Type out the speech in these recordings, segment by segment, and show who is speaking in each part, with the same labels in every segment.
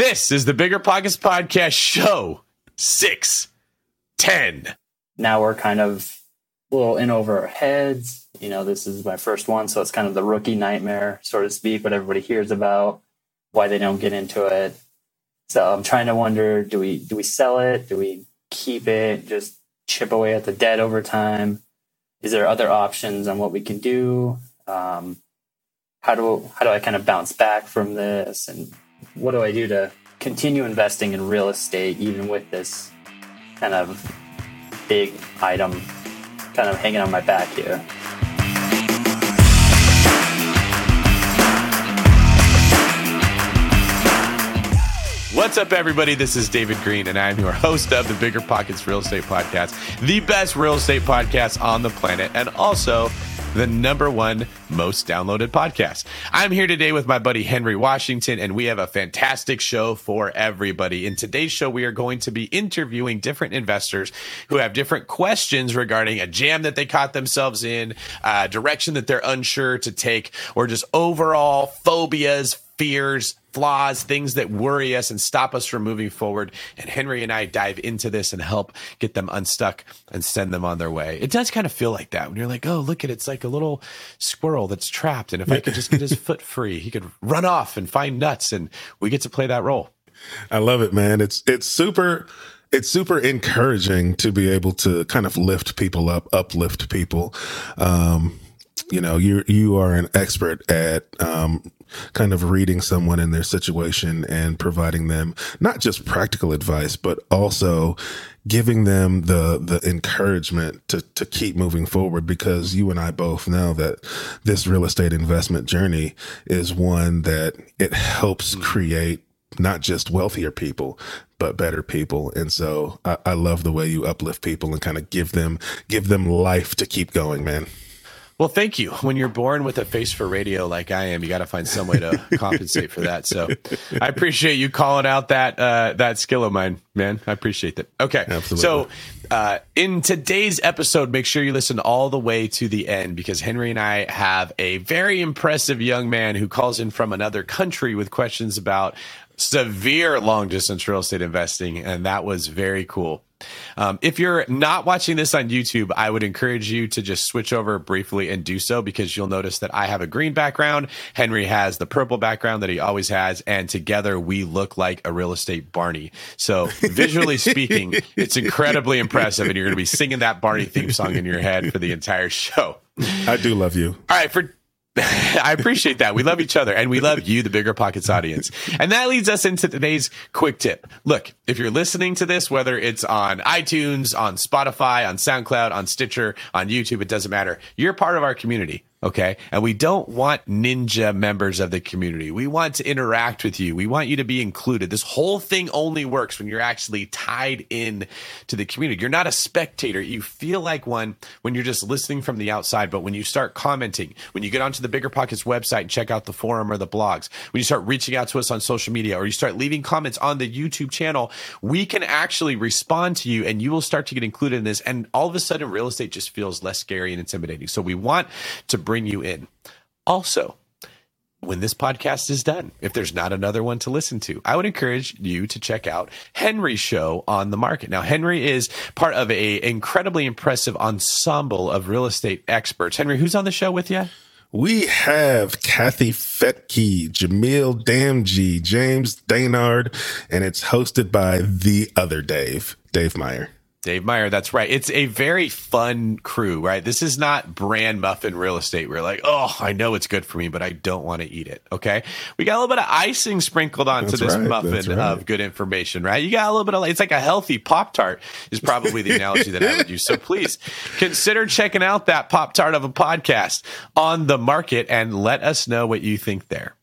Speaker 1: This is the Bigger Pockets Podcast Show 610.
Speaker 2: Now we're kind of a little in over our heads. You know, this is my first one, so it's kind of the rookie nightmare, so to speak, what everybody hears about, why they don't get into it. So I'm trying to wonder, do we do we sell it? Do we keep it? Just chip away at the debt over time? Is there other options on what we can do? Um, how do how do I kind of bounce back from this? And what do I do to continue investing in real estate even with this kind of big item kind of hanging on my back here?
Speaker 1: What's up, everybody? This is David Greene, and I'm your host of the Bigger Pockets Real Estate Podcast, the best real estate podcast on the planet, and also the number one most downloaded podcast. I'm here today with my buddy Henry Washington, and we have a fantastic show for everybody. In today's show, we are going to be interviewing different investors who have different questions regarding a jam that they caught themselves in, uh, direction that they're unsure to take, or just overall phobias, fears, flaws, things that worry us and stop us from moving forward. And Henry and I dive into this and help get them unstuck and send them on their way. It does kind of feel like that when you're like, oh, look at it. It's like a little squirrel that's trapped. And if I could just get his foot free, he could run off and find nuts. And we get to play that role.
Speaker 3: I love it, man. It's, it's super it's super encouraging to be able to kind of lift people up, uplift people. Um, you know, you you are an expert at um, kind of reading someone in their situation and providing them not just practical advice, but also giving them the the encouragement to to keep moving forward because you and I both know that this real estate investment journey is one that it helps mm. create not just wealthier people but better people and so I, I love the way you uplift people and kind of give them give them life to keep going man
Speaker 1: well, thank you. When you're born with a face for radio like I am, you got to find some way to compensate for that. So, I appreciate you calling out that uh, that skill of mine, man. I appreciate that. Okay, Absolutely. so uh, in today's episode, make sure you listen all the way to the end because Henry and I have a very impressive young man who calls in from another country with questions about severe long distance real estate investing, and that was very cool. Um, if you're not watching this on YouTube, I would encourage you to just switch over briefly and do so because you'll notice that I have a green background. Henry has the purple background that he always has. And together we look like a real estate Barney. So visually speaking, it's incredibly impressive. And you're going to be singing that Barney theme song in your head for the entire show.
Speaker 3: I do love you.
Speaker 1: All right. For I appreciate that. We love each other and we love you, the Bigger Pockets audience. And that leads us into today's quick tip. Look, if you're listening to this, whether it's on iTunes, on Spotify, on SoundCloud, on Stitcher, on YouTube, it doesn't matter. You're part of our community. Okay. And we don't want ninja members of the community. We want to interact with you. We want you to be included. This whole thing only works when you're actually tied in to the community. You're not a spectator. You feel like one when you're just listening from the outside. But when you start commenting, when you get onto the Bigger Pockets website and check out the forum or the blogs, when you start reaching out to us on social media or you start leaving comments on the YouTube channel, we can actually respond to you and you will start to get included in this. And all of a sudden, real estate just feels less scary and intimidating. So we want to bring you in. Also, when this podcast is done, if there's not another one to listen to, I would encourage you to check out Henry's show on the market. Now, Henry is part of a incredibly impressive ensemble of real estate experts. Henry, who's on the show with you?
Speaker 3: We have Kathy Fetke, Jamil Damji, James Dainard, and it's hosted by the other Dave, Dave Meyer.
Speaker 1: Dave Meyer, that's right. It's a very fun crew, right? This is not brand muffin real estate. We're like, oh, I know it's good for me, but I don't want to eat it. Okay. We got a little bit of icing sprinkled onto that's this right, muffin right. of good information, right? You got a little bit of, it's like a healthy Pop Tart, is probably the analogy that I would use. So please consider checking out that Pop Tart of a podcast on the market and let us know what you think there.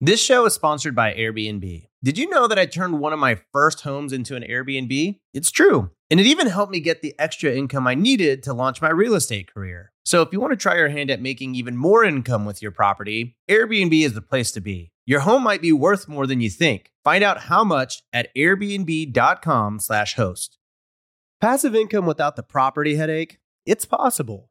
Speaker 4: This show is sponsored by Airbnb. Did you know that I turned one of my first homes into an Airbnb? It's true. And it even helped me get the extra income I needed to launch my real estate career. So if you want to try your hand at making even more income with your property, Airbnb is the place to be. Your home might be worth more than you think. Find out how much at airbnb.com/host. Passive income without the property headache? It's possible.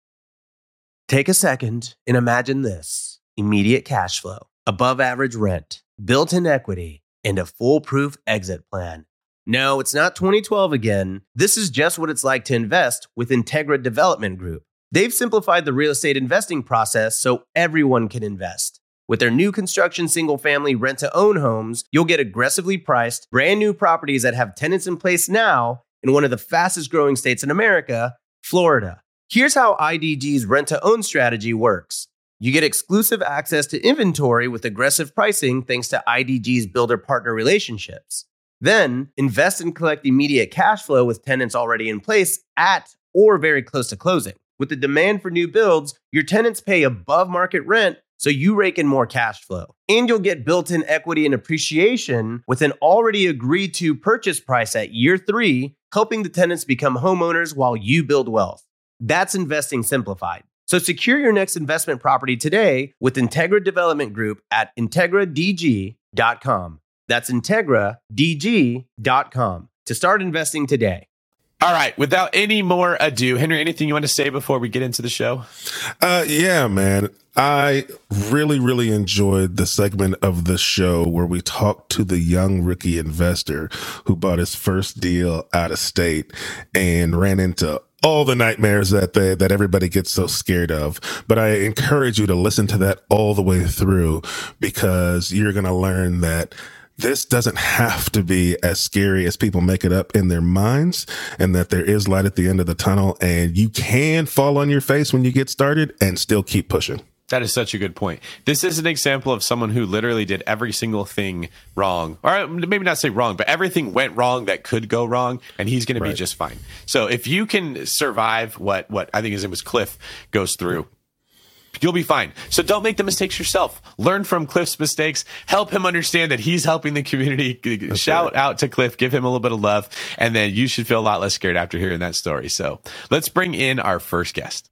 Speaker 4: Take a second and imagine this immediate cash flow, above average rent, built in equity, and a foolproof exit plan. No, it's not 2012 again. This is just what it's like to invest with Integra Development Group. They've simplified the real estate investing process so everyone can invest. With their new construction single family rent to own homes, you'll get aggressively priced, brand new properties that have tenants in place now in one of the fastest growing states in America, Florida. Here's how IDG's rent to own strategy works. You get exclusive access to inventory with aggressive pricing thanks to IDG's builder partner relationships. Then invest and collect immediate cash flow with tenants already in place at or very close to closing. With the demand for new builds, your tenants pay above market rent, so you rake in more cash flow. And you'll get built in equity and appreciation with an already agreed to purchase price at year three, helping the tenants become homeowners while you build wealth. That's investing simplified. So secure your next investment property today with Integra Development Group at IntegraDG.com. That's IntegraDG.com to start investing today.
Speaker 1: All right. Without any more ado, Henry, anything you want to say before we get into the show?
Speaker 3: Uh, yeah, man. I really, really enjoyed the segment of the show where we talked to the young rookie investor who bought his first deal out of state and ran into all the nightmares that they, that everybody gets so scared of. But I encourage you to listen to that all the way through because you're going to learn that this doesn't have to be as scary as people make it up in their minds and that there is light at the end of the tunnel and you can fall on your face when you get started and still keep pushing.
Speaker 1: That is such a good point. This is an example of someone who literally did every single thing wrong, or uh, maybe not say wrong, but everything went wrong that could go wrong, and he's going right. to be just fine. So if you can survive what what I think his name was Cliff goes through, you'll be fine. So don't make the mistakes yourself. Learn from Cliff's mistakes. Help him understand that he's helping the community. That's Shout right. out to Cliff. Give him a little bit of love. And then you should feel a lot less scared after hearing that story. So let's bring in our first guest.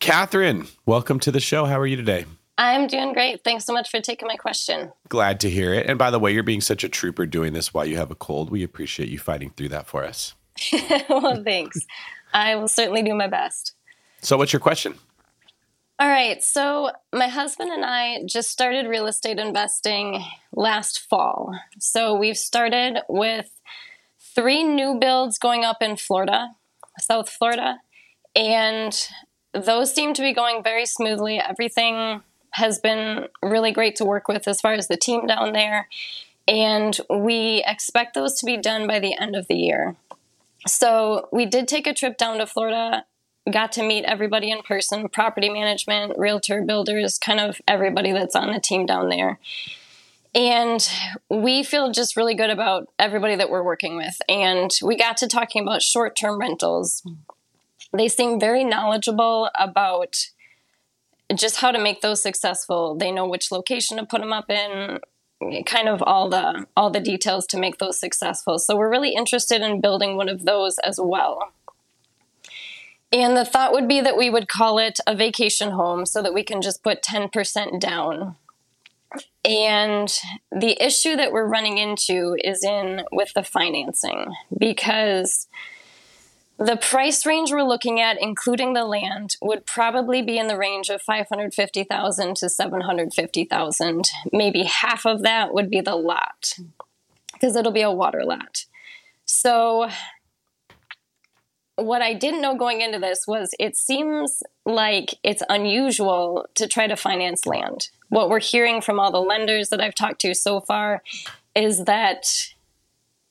Speaker 1: Catherine, welcome to the show. How are you today?
Speaker 5: I'm doing great. Thanks so much for taking my question.
Speaker 1: Glad to hear it. And by the way, you're being such a trooper doing this while you have a cold. We appreciate you fighting through that for us.
Speaker 5: well, thanks. I will certainly do my best.
Speaker 1: So, what's your question?
Speaker 5: All right. So, my husband and I just started real estate investing last fall. So, we've started with three new builds going up in Florida, South Florida. And those seem to be going very smoothly. Everything has been really great to work with as far as the team down there. And we expect those to be done by the end of the year. So, we did take a trip down to Florida got to meet everybody in person property management, realtor, builders, kind of everybody that's on the team down there. And we feel just really good about everybody that we're working with. And we got to talking about short term rentals. They seem very knowledgeable about just how to make those successful. They know which location to put them up in, kind of all the all the details to make those successful. So we're really interested in building one of those as well. And the thought would be that we would call it a vacation home so that we can just put 10% down. And the issue that we're running into is in with the financing because the price range we're looking at, including the land, would probably be in the range of 550,000 to 750,000. Maybe half of that would be the lot because it'll be a water lot. So what I didn't know going into this was it seems like it's unusual to try to finance land. What we're hearing from all the lenders that I've talked to so far is that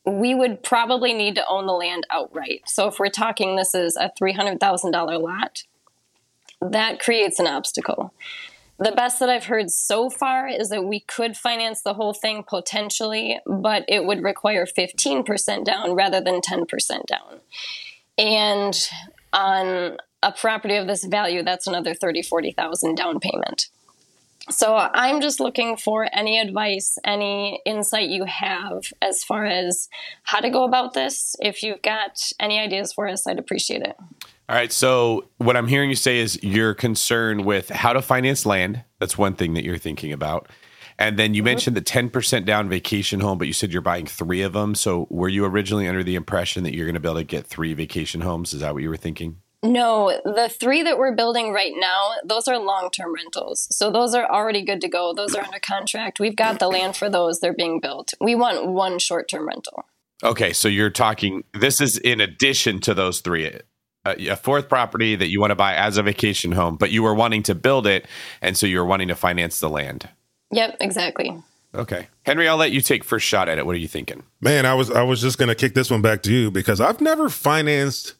Speaker 5: we would probably need to own the land outright. So if we're talking this is a $300,000 lot, that creates an obstacle. The best that I've heard so far is that we could finance the whole thing potentially, but it would require 15% down rather than 10% down. And on a property of this value, that's another 30, 40,000 down payment. So I'm just looking for any advice, any insight you have as far as how to go about this. If you've got any ideas for us, I'd appreciate it.
Speaker 1: All right. So what I'm hearing you say is you're concerned with how to finance land. That's one thing that you're thinking about. And then you mm-hmm. mentioned the 10% down vacation home, but you said you're buying three of them. So were you originally under the impression that you're going to be able to get three vacation homes? Is that what you were thinking?
Speaker 5: No, the three that we're building right now, those are long term rentals. So those are already good to go. Those are under contract. We've got the land for those. They're being built. We want one short term rental.
Speaker 1: Okay. So you're talking, this is in addition to those three. Uh, a fourth property that you want to buy as a vacation home, but you were wanting to build it. And so you're wanting to finance the land.
Speaker 5: Yep, exactly.
Speaker 1: Okay. Henry, I'll let you take first shot at it. What are you thinking?
Speaker 3: Man, I was I was just gonna kick this one back to you because I've never financed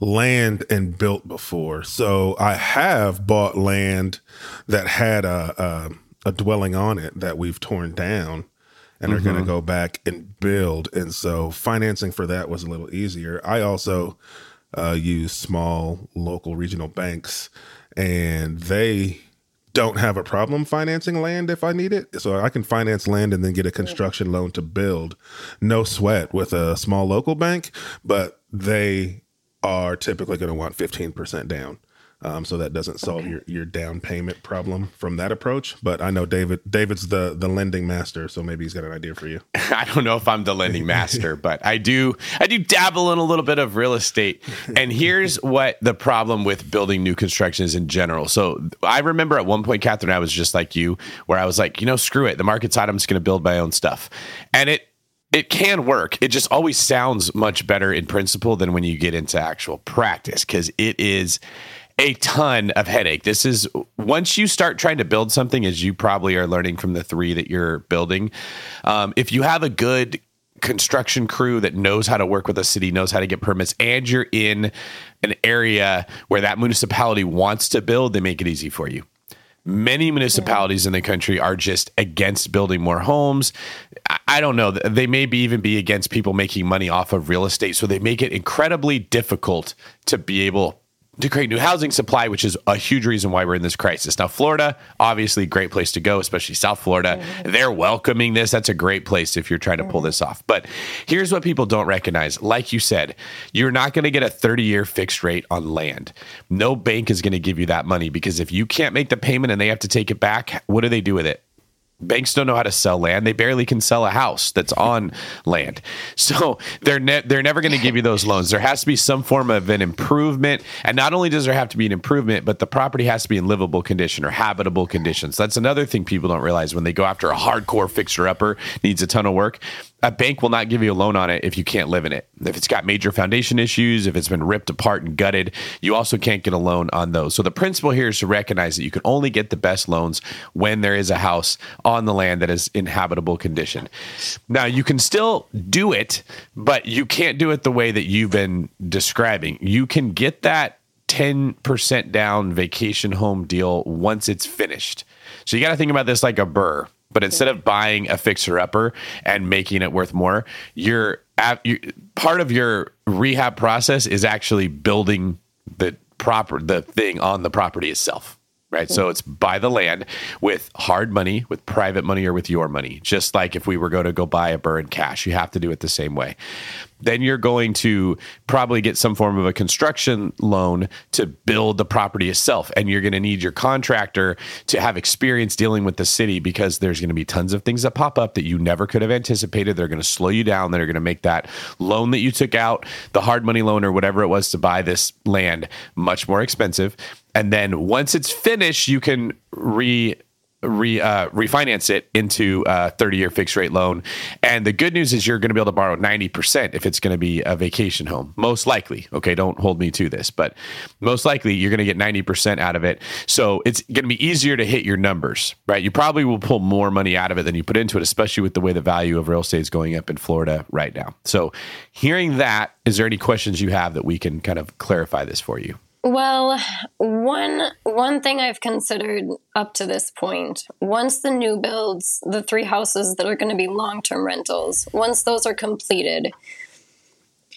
Speaker 3: land and built before. So I have bought land that had a a, a dwelling on it that we've torn down and mm-hmm. are going to go back and build. And so financing for that was a little easier. I also uh, use small local regional banks, and they don't have a problem financing land if I need it. So I can finance land and then get a construction loan to build. No sweat with a small local bank, but they are typically going to want 15% down. Um, so that doesn't solve okay. your, your down payment problem from that approach. But I know David David's the the lending master, so maybe he's got an idea for you.
Speaker 1: I don't know if I'm the lending master, but I do I do dabble in a little bit of real estate. And here's what the problem with building new construction is in general. So I remember at one point, Catherine, I was just like you, where I was like, you know, screw it, the market's hot. I'm just going to build my own stuff, and it it can work. It just always sounds much better in principle than when you get into actual practice because it is a ton of headache. This is once you start trying to build something, as you probably are learning from the three that you're building. Um, if you have a good construction crew that knows how to work with a city, knows how to get permits, and you're in an area where that municipality wants to build, they make it easy for you. Many municipalities yeah. in the country are just against building more homes. I don't know. They may be even be against people making money off of real estate. So they make it incredibly difficult to be able to create new housing supply, which is a huge reason why we're in this crisis. Now, Florida, obviously, great place to go, especially South Florida. Mm-hmm. They're welcoming this. That's a great place if you're trying to pull this off. But here's what people don't recognize. Like you said, you're not going to get a 30 year fixed rate on land. No bank is going to give you that money because if you can't make the payment and they have to take it back, what do they do with it? Banks don't know how to sell land. They barely can sell a house that's on land. So they're ne- they're never going to give you those loans. There has to be some form of an improvement, and not only does there have to be an improvement, but the property has to be in livable condition or habitable conditions. That's another thing people don't realize when they go after a hardcore fixer upper needs a ton of work a bank will not give you a loan on it if you can't live in it. If it's got major foundation issues, if it's been ripped apart and gutted, you also can't get a loan on those. So the principle here is to recognize that you can only get the best loans when there is a house on the land that is in habitable condition. Now, you can still do it, but you can't do it the way that you've been describing. You can get that 10% down vacation home deal once it's finished. So you got to think about this like a BRRRR but instead of buying a fixer upper and making it worth more, you're, at, you part of your rehab process is actually building the proper the thing on the property itself right? Mm-hmm. So it's buy the land with hard money, with private money, or with your money. Just like if we were going to go buy a burn cash, you have to do it the same way. Then you're going to probably get some form of a construction loan to build the property itself. And you're going to need your contractor to have experience dealing with the city because there's going to be tons of things that pop up that you never could have anticipated. They're going to slow you down. They're going to make that loan that you took out, the hard money loan or whatever it was to buy this land, much more expensive. And then once it's finished, you can re re, uh, refinance it into a 30 year fixed rate loan. And the good news is you're going to be able to borrow 90% if it's going to be a vacation home, most likely. Okay, don't hold me to this, but most likely you're going to get 90% out of it. So it's going to be easier to hit your numbers, right? You probably will pull more money out of it than you put into it, especially with the way the value of real estate is going up in Florida right now. So hearing that, is there any questions you have that we can kind of clarify this for you?
Speaker 5: Well, one one thing I've considered up to this point, once the new builds, the three houses that are going to be long-term rentals, once those are completed,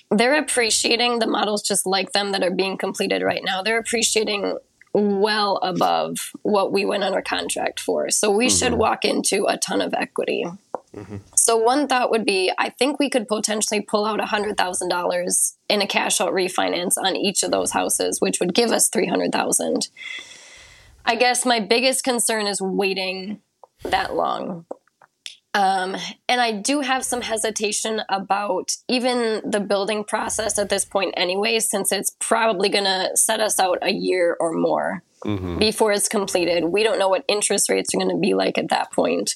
Speaker 5: they're appreciating the models just like them that are being completed right now. They're appreciating well above what we went under contract for. So we mm-hmm. should walk into a ton of equity. Mm-hmm. So one thought would be, I think we could potentially pull out hundred thousand dollars in a cash out refinance on each of those houses, which would give us three hundred thousand. I guess my biggest concern is waiting that long. Um, and I do have some hesitation about even the building process at this point, anyway, since it's probably going to set us out a year or more mm-hmm. before it's completed. We don't know what interest rates are going to be like at that point.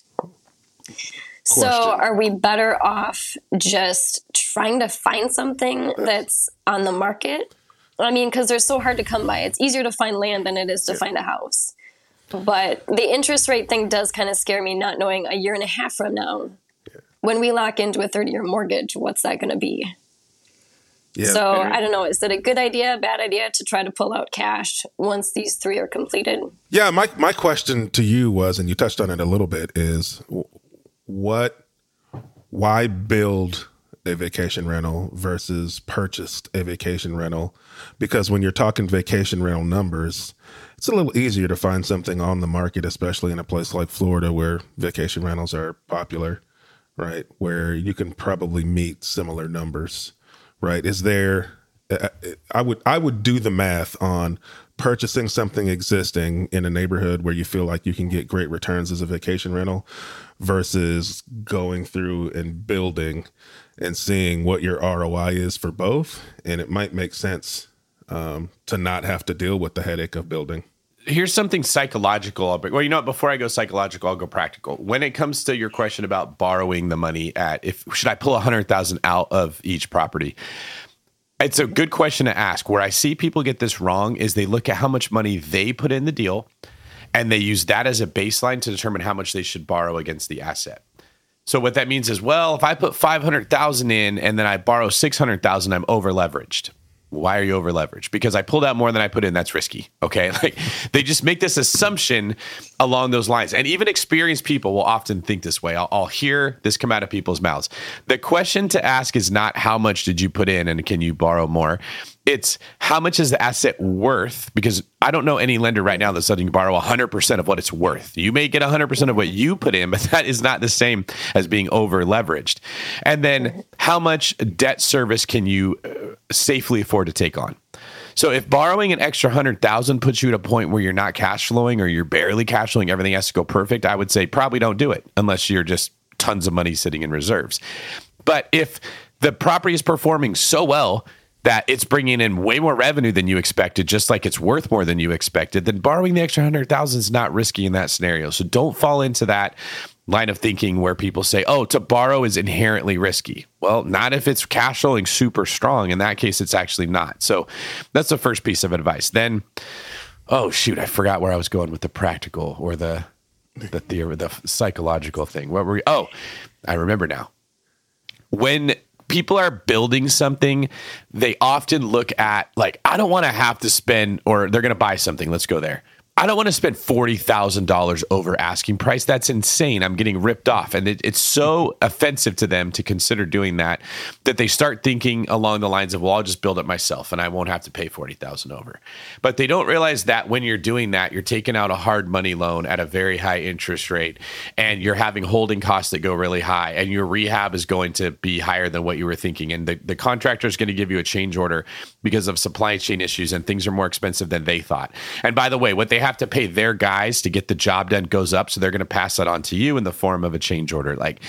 Speaker 5: Question. So, are we better off just trying to find something that's on the market? I mean, because they're so hard to come by. It's easier to find land than it is to yeah. find a house. But the interest rate thing does kind of scare me, not knowing a year and a half from now, yeah. when we lock into a 30 year mortgage, what's that going to be? Yeah, so very. I don't know. Is it a good idea, bad idea to try to pull out cash once these three are completed?
Speaker 3: Yeah, my my question to you was, and you touched on it a little bit, is what why build a vacation rental versus purchased a vacation rental? Because when you're talking vacation rental numbers it's a little easier to find something on the market especially in a place like Florida where vacation rentals are popular right? Where you can probably meet similar numbers right? Is there I would I would do the math on purchasing something existing in a neighborhood where you feel like you can get great returns as a vacation rental versus going through and building and seeing what your ROI is for both. And it might make sense um, to not have to deal with the headache of building.
Speaker 1: Here's something psychological. Well, you know what? Before I go psychological, I'll go practical. When it comes to your question about borrowing the money at, if should I pull a hundred thousand out of each property? It's a good question to ask. Where I see people get this wrong is they look at how much money they put in the deal and they use that as a baseline to determine how much they should borrow against the asset. So what that means is, well, if I put 500,000 in and then I borrow 600,000, I'm over leveraged. Why are you over leveraged? Because I pulled out more than I put in. That's risky. Okay. Like they just make this assumption along those lines. And even experienced people will often think this way. I'll, I'll, hear this come out of people's mouths. The question to ask is not how much did you put in and can you borrow more? It's how much is the asset worth? Because I don't know any lender right now that's letting you borrow 100% of what it's worth. You may get 100% of what you put in, but that is not the same as being over leveraged. And then how much debt service can you uh, safely afford to take on? So if borrowing an extra hundred thousand puts you at a point where you're not cash flowing or you're barely cash flowing, everything has to go perfect, I would say probably don't do it unless you're just tons of money sitting in reserves. But if the property is performing so well that it's bringing in way more revenue than you expected, just like it's worth more than you expected, then borrowing the extra hundred thousand is not risky in that scenario. So don't fall into that line of thinking where people say, oh, to borrow is inherently risky. Well, not if it's cash flowing super strong. In that case, it's actually not. So that's the first piece of advice. Then, oh shoot, I forgot where I was going with the practical or the the theory, the psychological thing. What were we? Oh, I remember now. When people are building something, they often look at like, I don't want to have to spend, or they're going to buy something. Let's go there. I don't want to spend forty thousand dollars over asking price. That's insane. I'm getting ripped off, and it, it's so offensive to them to consider doing that that they start thinking along the lines of, "Well, I'll just build it myself, and I won't have to pay forty thousand over." But they don't realize that when you're doing that, you're taking out a hard money loan at a very high interest rate, and you're having holding costs that go really high, and your rehab is going to be higher than what you were thinking, and the, the contractor is going to give you a change order because of supply chain issues, and things are more expensive than they thought. And by the way, what they have to pay their guys to get the job done goes up. So they're going to pass that on to you in the form of a change order. Like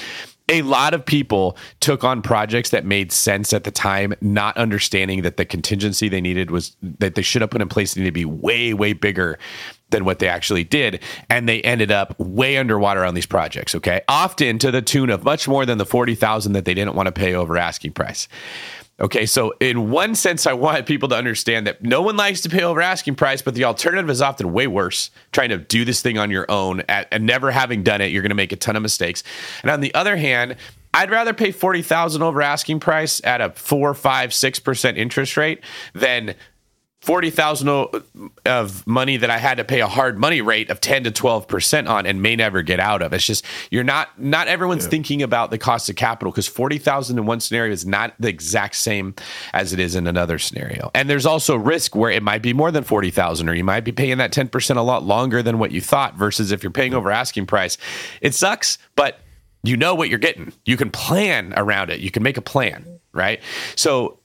Speaker 1: a lot of people took on projects that made sense at the time, not understanding that the contingency they needed was that they should have put in place needed to be way, way bigger than what they actually did. And they ended up way underwater on these projects. Okay. Often to the tune of much more than the 40,000 that they didn't want to pay over asking price. Okay, so in one sense, I want people to understand that no one likes to pay over asking price, but the alternative is often way worse. Trying to do this thing on your own at, and never having done it, you're going to make a ton of mistakes. And on the other hand, I'd rather pay forty thousand over asking price at a four, five, six percent interest rate than forty thousand of money that I had to pay a hard money rate of ten to twelve percent on and may never get out of. It's just you're not not everyone's yeah. thinking about the cost of capital because forty thousand in one scenario is not the exact same as it is in another scenario. And there's also risk where it might be more than forty thousand, or you might be paying that ten percent a lot longer than what you thought. Versus if you're paying over asking price, it sucks, but you know what you're getting. You can plan around it. You can make a plan, right? So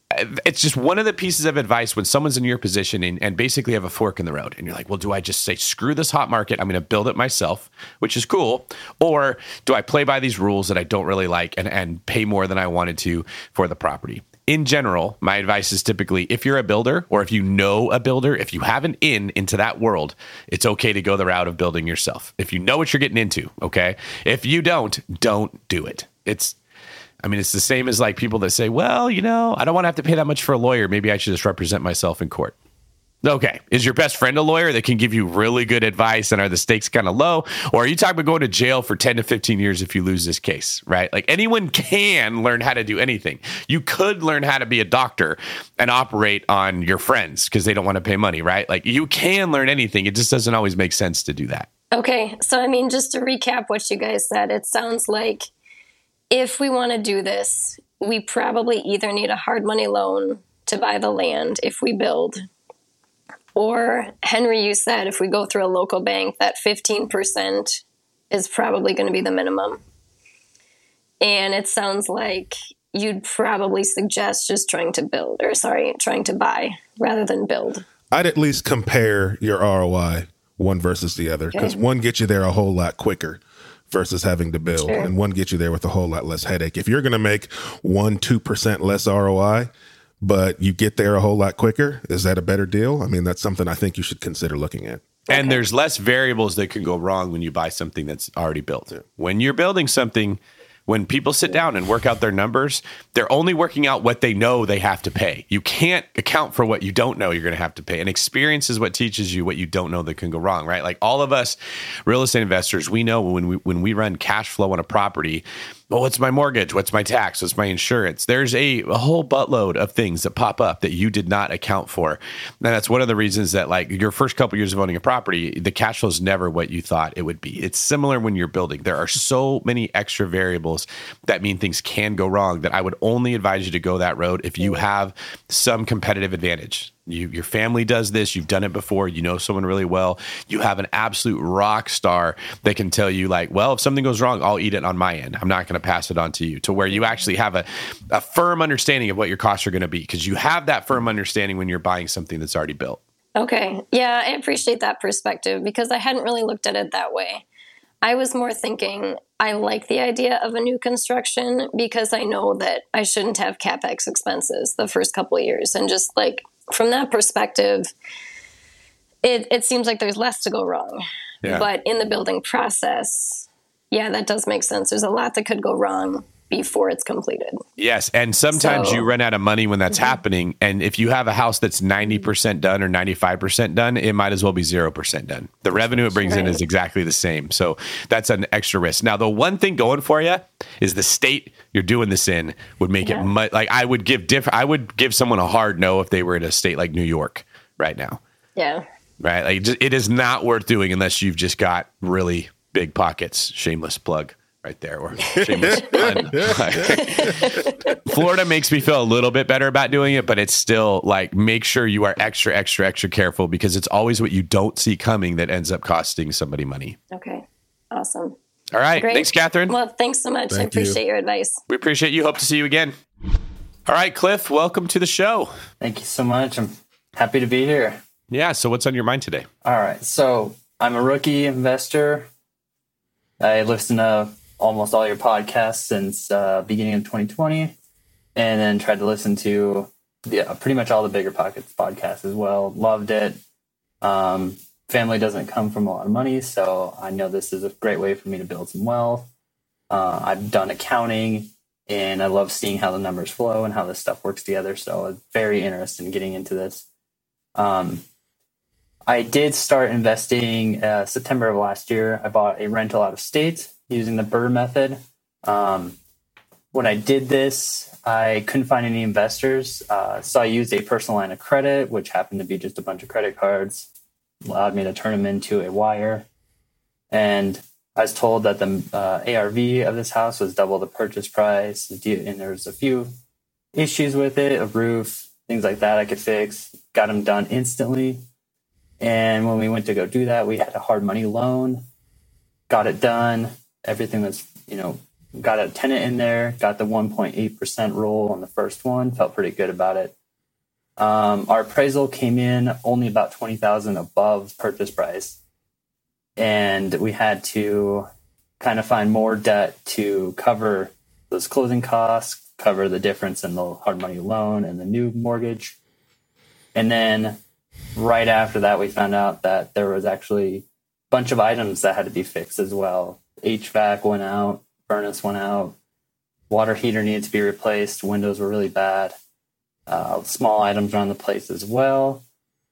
Speaker 1: it's just one of the pieces of advice when someone's in your position and, and, basically have a fork in the road and you're like well do i just say screw this hot market i'm going to build it myself which is cool or do i play by these rules that i don't really like and, and pay more than i wanted to for the property? In general my advice is typically if you're a builder or if you know a builder if you have an in into that world it's okay to go the route of building yourself. If you know what you're getting into okay? If you don't don't do it. It's I mean, it's the same as like people that say, well, you know, I don't want to have to pay that much for a lawyer. Maybe I should just represent myself in court. Okay. Is your best friend a lawyer that can give you really good advice and are the stakes kind of low? Or are you talking about going to jail for 10 to 15 years if you lose this case, right? Like anyone can learn how to do anything. You could learn how to be a doctor and operate on your friends because they don't want to pay money, right? Like you can learn anything. It just doesn't always make sense to do that.
Speaker 5: Okay. So, I mean, just to recap what you guys said, it sounds like if we want to do this, we probably either need a hard money loan to buy the land if we build, or Henry, you said if we go through a local bank, that 15% is probably going to be the minimum. And it sounds like you'd probably suggest just trying to build, or sorry, trying to buy rather than build.
Speaker 3: I'd at least compare your ROI one versus the other because okay. one gets you there a whole lot quicker versus having to build. Sure. And one gets you there with a whole lot less headache. If you're going to make one, 2% less ROI, but you get there a whole lot quicker, is that a better deal? I mean, that's something I think you should consider looking at.
Speaker 1: And okay. there's less variables that can go wrong when you buy something that's already built. Yeah. When you're building something, when people sit down and work out their numbers, they're only working out what they know they have to pay. You can't account for what you don't know you're going to have to pay. And experience is what teaches you what you don't know that can go wrong, right? Like all of us real estate investors, we know when we when we run cash flow on a property, well, what's my mortgage? What's my tax? What's my insurance? There's a, a, whole buttload of things that pop up that you did not account for. And that's one of the reasons that, like, your first couple years of owning a property, the cash flow is never what you thought it would be. It's similar when you're building. There are so many extra variables that mean things can go wrong that I would only advise you to go that road if you have some competitive advantage you, your family does this. You've done it before. You know someone really well. You have an absolute rock star that can tell you, like, well, if something goes wrong, I'll eat it on my end. I'm not going to pass it on to you. To where you actually have a, a firm understanding of what your costs are going to be because you have that firm understanding when you're buying something that's already built.
Speaker 5: Okay. Yeah, I appreciate that perspective because I hadn't really looked at it that way. I was more thinking I like the idea of a new construction because I know that I shouldn't have capex expenses the first couple years and just like from that perspective, it, it seems like there's less to go wrong. Yeah. But in the building process, yeah, that does make sense. There's a lot that could go wrong before it's completed.
Speaker 1: Yes, and sometimes so, you run out of money when that's mm-hmm. happening. And if you have a house that's ninety percent done or ninety five percent done, it might as well be zero percent done. The revenue it brings right. in is exactly the same. So that's an extra risk. Now, the one thing going for you is the state you're doing this in would make yeah. it much like I would give different. I would give someone a hard no if they were in a state like New York right now.
Speaker 5: Yeah.
Speaker 1: Right. Like it is not worth doing unless you've just got really big pockets. Shameless plug right there. Or shameless Florida makes me feel a little bit better about doing it, but it's still like make sure you are extra, extra, extra careful because it's always what you don't see coming that ends up costing somebody money.
Speaker 5: Okay. Awesome.
Speaker 1: All right. Great. Thanks, Catherine.
Speaker 5: Well, thanks so much. Thank I appreciate you. your advice.
Speaker 1: We appreciate you. Hope to see you again. All right, Cliff, welcome to the show.
Speaker 2: Thank you so much. I'm happy to be here.
Speaker 1: Yeah. So, what's on your mind today?
Speaker 2: All right. So, I'm a rookie investor. I listen to almost all your podcasts since uh, beginning of 2020, and then tried to listen to yeah, pretty much all the bigger pockets podcasts as well. Loved it. Um, family doesn't come from a lot of money, so I know this is a great way for me to build some wealth. Uh, I've done accounting, and I love seeing how the numbers flow and how this stuff works together. So I'm very interested in getting into this. Um, I did start investing uh, September of last year. I bought a rental out of state using the BRRRR method. Um, when I did this, I couldn't find any investors. Uh, so I used a personal line of credit, which happened to be just a bunch of credit cards, allowed me to turn them into a wire. And I was told that the uh, ARV of this house was double the purchase price. And there was a few issues with it, a roof, things like that I could fix. Got them done instantly. And when we went to go do that, we had a hard money loan, got it done. Everything was, you know, got a tenant in there, got the 1.8% roll on the first one, felt pretty good about it. Um, our appraisal came in only about 20,000 above purchase price. And we had to kind of find more debt to cover those closing costs, cover the difference in the hard money loan and the new mortgage. And then right after that, we found out that there was actually a bunch of items that had to be fixed as well. HVAC went out, furnace went out, water heater needed to be replaced, windows were really bad. Uh, small items around the place as well.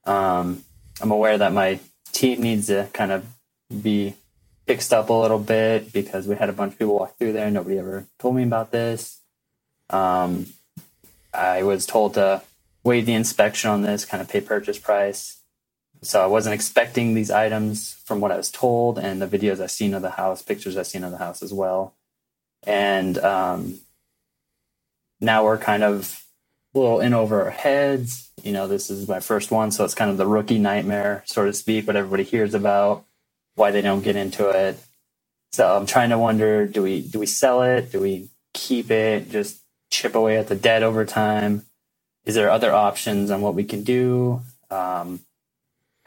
Speaker 2: Um, I'm aware that my team needs to kind of be fixed up a little bit because we had a bunch of people walk through there. Nobody ever told me about this. Um, I was told to waive the inspection on this, kind of pay purchase price. So I wasn't expecting these items from what I was told and the videos I've seen of the house, pictures I've seen of the house as well. And um, now we're kind of a little in over our heads. You know, this is my first one, so it's kind of the rookie nightmare, so to speak, what everybody hears about, why they don't get into it. So I'm trying to wonder: do we do we sell it? Do we keep it? Just chip away at the debt over time? Is there other options on what we can do? Um,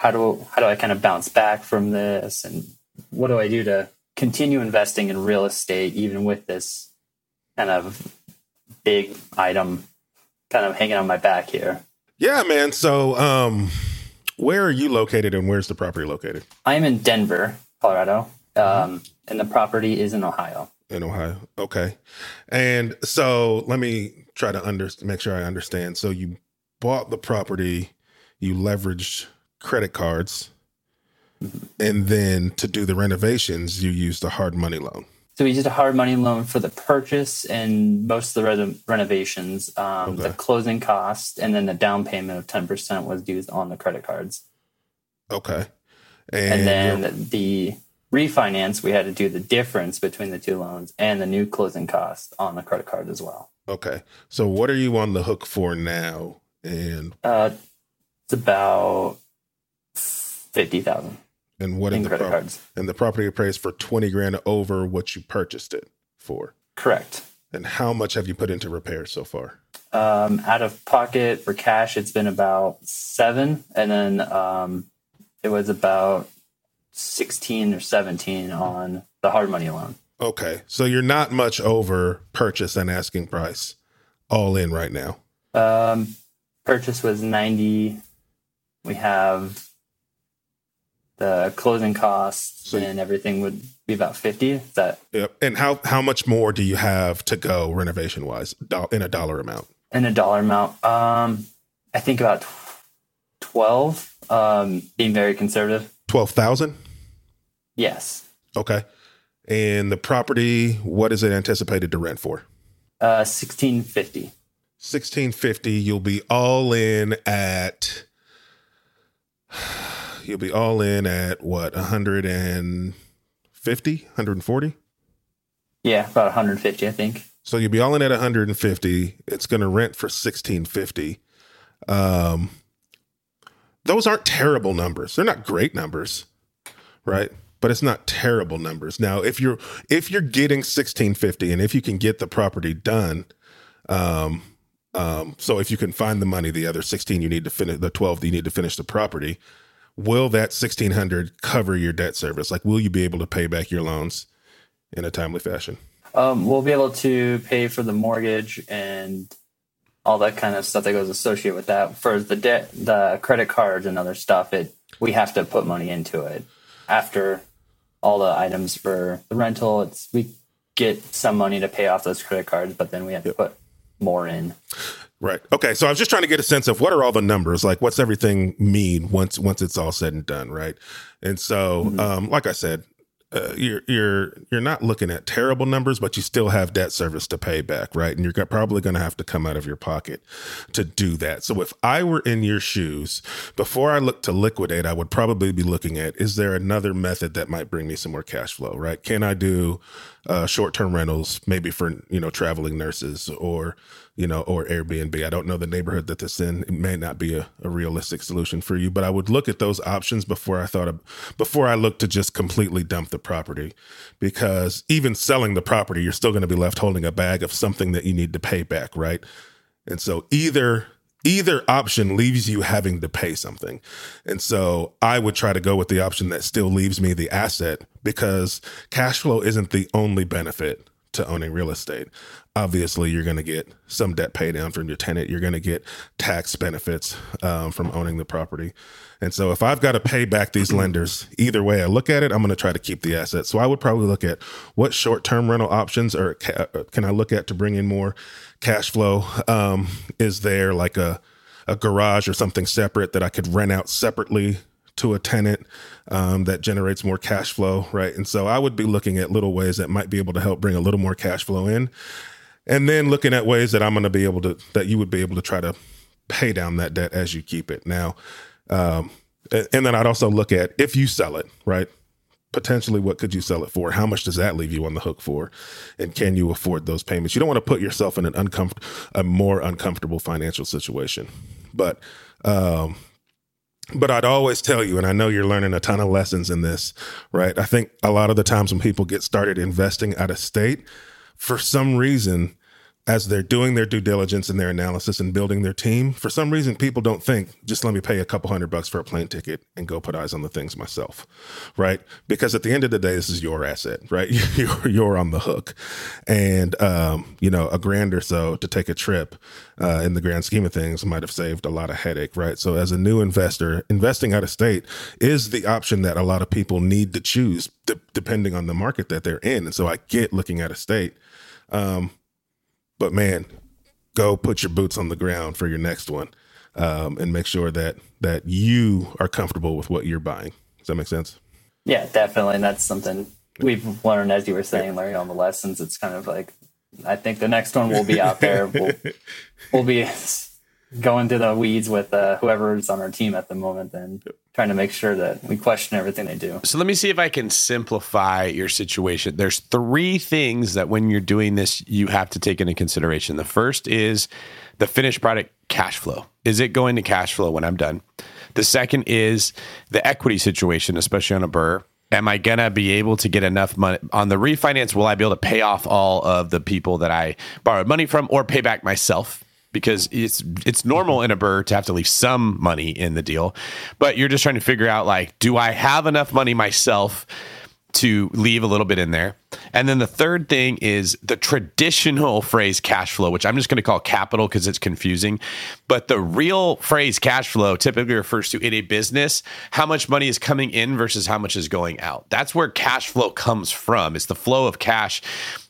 Speaker 2: how do how do I kind of bounce back from this? And what do I do to continue investing in real estate even with this kind of big item kind of hanging on my back here?
Speaker 3: Yeah, man. So, um, where are you located and where's the property located?
Speaker 2: I'm in Denver, Colorado, um, and the property is in Ohio.
Speaker 3: In Ohio. Okay. And so let me try to under, make sure I understand. So you bought the property, you leveraged credit cards, and then to do the renovations, you used a hard money loan.
Speaker 2: So we did a hard money loan for the purchase and most of the re- renovations, um,
Speaker 3: Okay.
Speaker 2: the closing cost, and then the down payment of ten percent was due on the credit cards.
Speaker 3: Okay.
Speaker 2: And,
Speaker 3: And,
Speaker 2: then the refinance, we had to do the difference between the two loans and the new closing cost on the credit card as well.
Speaker 3: okay. So what are you on the hook for now? And
Speaker 2: Uh, it's about fifty thousand
Speaker 3: and what
Speaker 2: in
Speaker 3: the
Speaker 2: credit
Speaker 3: prop-
Speaker 2: cards.
Speaker 3: and the property appraised for 20 grand over what you purchased it for.
Speaker 2: Correct.
Speaker 3: And how much have you put into repairs so far?
Speaker 2: Um, out of pocket for cash, it's been about seven, and then um, it was about sixteen or seventeen on the hard money loan.
Speaker 3: Okay. So you're not much over purchase and asking price all in right now.
Speaker 2: Um, purchase was ninety. We have the closing costs
Speaker 3: So-
Speaker 2: and everything would be about fifty. That
Speaker 3: Yep. And how how much more do you have to go renovation wise in a dollar amount?
Speaker 2: in a dollar amount? Um, I think about twelve. Um, being very conservative.
Speaker 3: 12,000?
Speaker 2: Yes.
Speaker 3: Okay. And the property, what is it anticipated to rent for?
Speaker 2: Uh, sixteen fifty.
Speaker 3: 1650, you'll be all in at you'll be all in at what? 150, 140?
Speaker 2: Yeah, about 150, I think.
Speaker 3: So you'll be all in at 150. It's going to rent for 1650. Um, those aren't terrible numbers. They're not great numbers, right? But it's not terrible numbers. Now, if you're if you're getting 1650 and if you can get the property done, um, um, so if you can find the money, the other 16 you need to finish, the 12 that you need to finish the property, will that 1600 cover your debt service? Like, will you be able to pay back your loans? in a timely fashion?
Speaker 2: Um, we'll be able to pay for the mortgage and all that kind of stuff that goes associated with that. For the debt, the credit cards and other stuff, it we have to put money into it. After all the items for the rental, it's we get some money to pay off those credit cards, but then we have to put more in.
Speaker 3: Right. Okay. So I was just trying to get a sense of what are all the numbers? Like, what's everything mean once once it's all said and done, right? And so, mm-hmm. um, like I said, uh, you're you're you're not looking at terrible numbers, but you still have debt service to pay back, right? And you're probably going to have to come out of your pocket to do that. So if I were in your shoes, before I look to liquidate, I would probably be looking at: is there another method that might bring me some more cash flow, right? Can I do uh, short term rentals, maybe for you know traveling nurses or you know, or Airbnb. I don't know the neighborhood that this in. It may not be a, a, realistic solution for you, but I would look at those options before I thought of before I looked to just completely dump the property. Because even selling the property, you're still going to be left holding a bag of something that you need to pay back, right? And so either either option leaves you having to pay something. And so I would try to go with the option that still leaves me the asset because cash flow isn't the only benefit to owning real estate obviously you're going to get some debt pay down from your tenant. You're going to get tax benefits um, from owning the property. And so if i've got to pay back these lenders either way i look at it i'm going to try to keep the asset so i would probably look at what short-term rental options or ca- uh, can i look at to bring in more cash flow? Um, is there like a a garage or something separate that i could rent out separately to a tenant um, that generates more cash flow, right? And so I would be looking at little ways that might be able to help bring a little more cash flow in and then looking at ways that I'm going to be able to that you would be able to try to pay down that debt as you keep it. Now, um, and then I'd also look at if you sell it, right? Potentially, what could you sell it for? How much does that leave you on the hook for? And can you afford those payments? You don't want to put yourself in an uncomfortable, a more uncomfortable financial situation. But, um, but I'd always tell you, and I know you're learning a ton of lessons in this, right? I think a lot of the times when people get started investing out of state, for some reason, as they're doing their due diligence and their analysis and building their team, for some reason, people don't think, just let me pay a couple hundred bucks for a plane ticket and go put eyes on the things myself, right? Because at the end of the day, this is your asset, right? You're, you're on the hook. And, um, you know, a grand or so to take a trip uh, in the grand scheme of things might have saved a lot of headache, right? So as a new investor, investing out of state is the option that a lot of people need to choose d- depending on the market that they're in. And so I get looking at a state. Um, but man, go put your boots on the ground for your next one, um, and make sure that that you are comfortable with what you're buying. Does that make sense?
Speaker 2: Yeah, definitely. And that's something we've learned, as you were saying, learning all the lessons. It's kind of like I think the next one will be out there. We'll, we'll be going to the weeds with uh, whoever's on our team at the moment and trying to make sure that we question everything they do.
Speaker 1: So let me see if I can simplify your situation. There's three things that when you're doing this, you have to take into consideration. The first is the finished product cash flow. Is it going to cash flow when I'm done? The second is the equity situation, especially on a BRRRR Am I gonna be able to get enough money on the refinance? Will I be able to pay off all of the people that I borrowed money from or pay back myself? Because it's it's normal in a BRRRR to have to leave some money in the deal, but you're just trying to figure out like, do I have enough money myself to leave a little bit in there? And then the third thing is the traditional phrase cash flow, which I'm just going to call capital because it's confusing. But the real phrase cash flow typically refers to in a business how much money is coming in versus how much is going out. That's where cash flow comes from. It's the flow of cash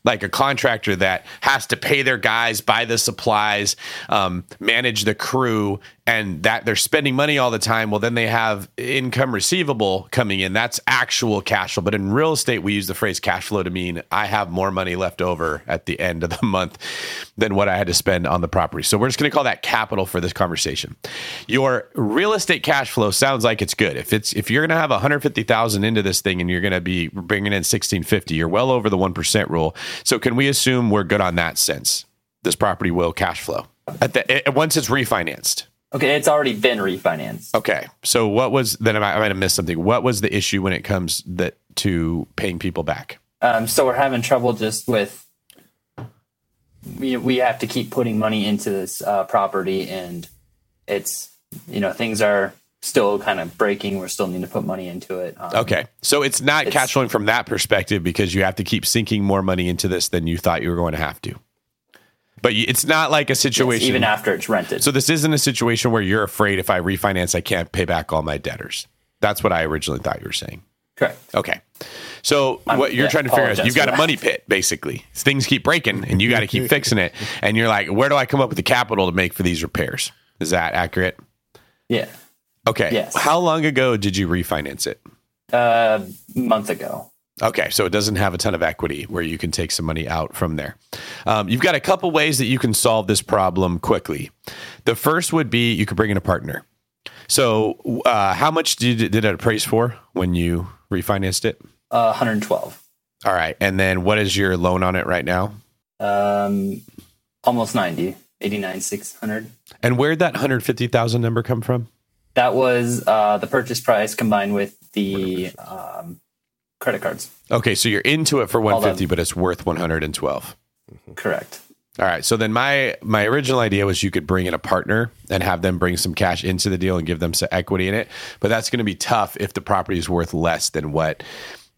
Speaker 1: like a contractor that has to pay their guys, buy the supplies, um, manage the crew, and that they're spending money all the time. Well, then they have income receivable coming in. That's actual cash flow. But in real estate, we use the phrase cash flow to mean I have more money left over at the end of the month than what I had to spend on the property. So we're just going to call that capital for this conversation. Your real estate cash flow sounds like it's good. If it's if you're going to have 150,000 into this thing and you're going to be bringing in 1650, you're well over the 1% rule. So can we assume we're good on that sense? This property will cash flow at the it, once it's refinanced.
Speaker 2: Okay, it's already been refinanced.
Speaker 1: Okay, so what was then? I might have missed something. What was the issue when it comes that to paying people back?
Speaker 2: Um, so we're having trouble just with we we have to keep putting money into this uh, property, and it's you know things are still kind of breaking. We're still need to put money into it. Um,
Speaker 1: Okay. So it's not
Speaker 2: It's-
Speaker 1: cash flowing from that perspective because you have to keep sinking more money into this than you thought you were going to have to. But it's not like a
Speaker 2: yes,
Speaker 1: situation.
Speaker 2: even after it's rented.
Speaker 1: so this isn't a situation where you're afraid if I refinance, I can't pay back all my debtors. That's what I originally thought you were saying.
Speaker 2: Correct.
Speaker 1: Okay. So what you're
Speaker 2: yeah,
Speaker 1: trying to figure out is you've got a
Speaker 2: that.
Speaker 1: money pit, basically. Things keep breaking and you got to keep fixing it. And you're like, where do I come up with the capital to make for these repairs? Is that accurate?
Speaker 2: Yeah.
Speaker 1: Okay.
Speaker 2: Yes.
Speaker 1: How long ago did you refinance it?
Speaker 2: Uh, a month ago.
Speaker 1: Okay, so it doesn't have a ton of equity where you can take some money out from there. Um, you've got a couple ways that you can solve this problem quickly. The first would be you could bring in a partner. So, uh, how much did, did it appraise for when you refinanced it?
Speaker 2: Uh, 112.
Speaker 1: All right, and then what is your loan on it right now?
Speaker 2: Um, almost 90. 89, 600.
Speaker 1: And where'd that hundred fifty thousand number come from?
Speaker 2: That was uh, the purchase price combined with the um, credit cards.
Speaker 1: Okay, so you're into it for one
Speaker 2: Hold on.
Speaker 1: fifty, but it's worth one hundred and twelve.
Speaker 2: Correct.
Speaker 1: All right. So then my my original idea was you could bring in a partner and have them bring some cash into the deal and give them some equity in it. But that's going to be tough if the property is worth less than what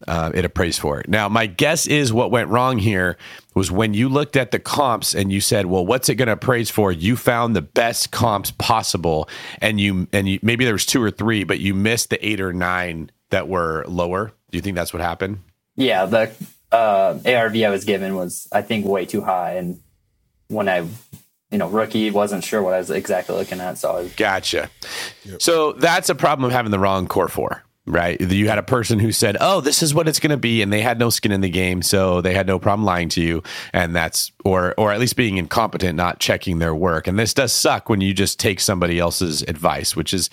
Speaker 1: uh, it appraised for. It. Now, my guess is what went wrong here was when you looked at the comps and you said, "Well, what's it going to appraise for?" You found the best comps possible, and you and you maybe there was two or three, but you missed the eight or nine that were lower. Do you think that's what happened?
Speaker 2: Yeah, the uh, ARV I was given was, I think, way too high. And when I, you know, rookie, wasn't sure what I was exactly looking at. So I was,
Speaker 1: Gotcha. So that's a problem of having the wrong core for, right? You had a person who said, "Oh, this is what it's going to be," and they had no skin in the game, so they had no problem lying to you, and that's or or at least being incompetent, not checking their work. And this does suck when you just take somebody else's advice, which is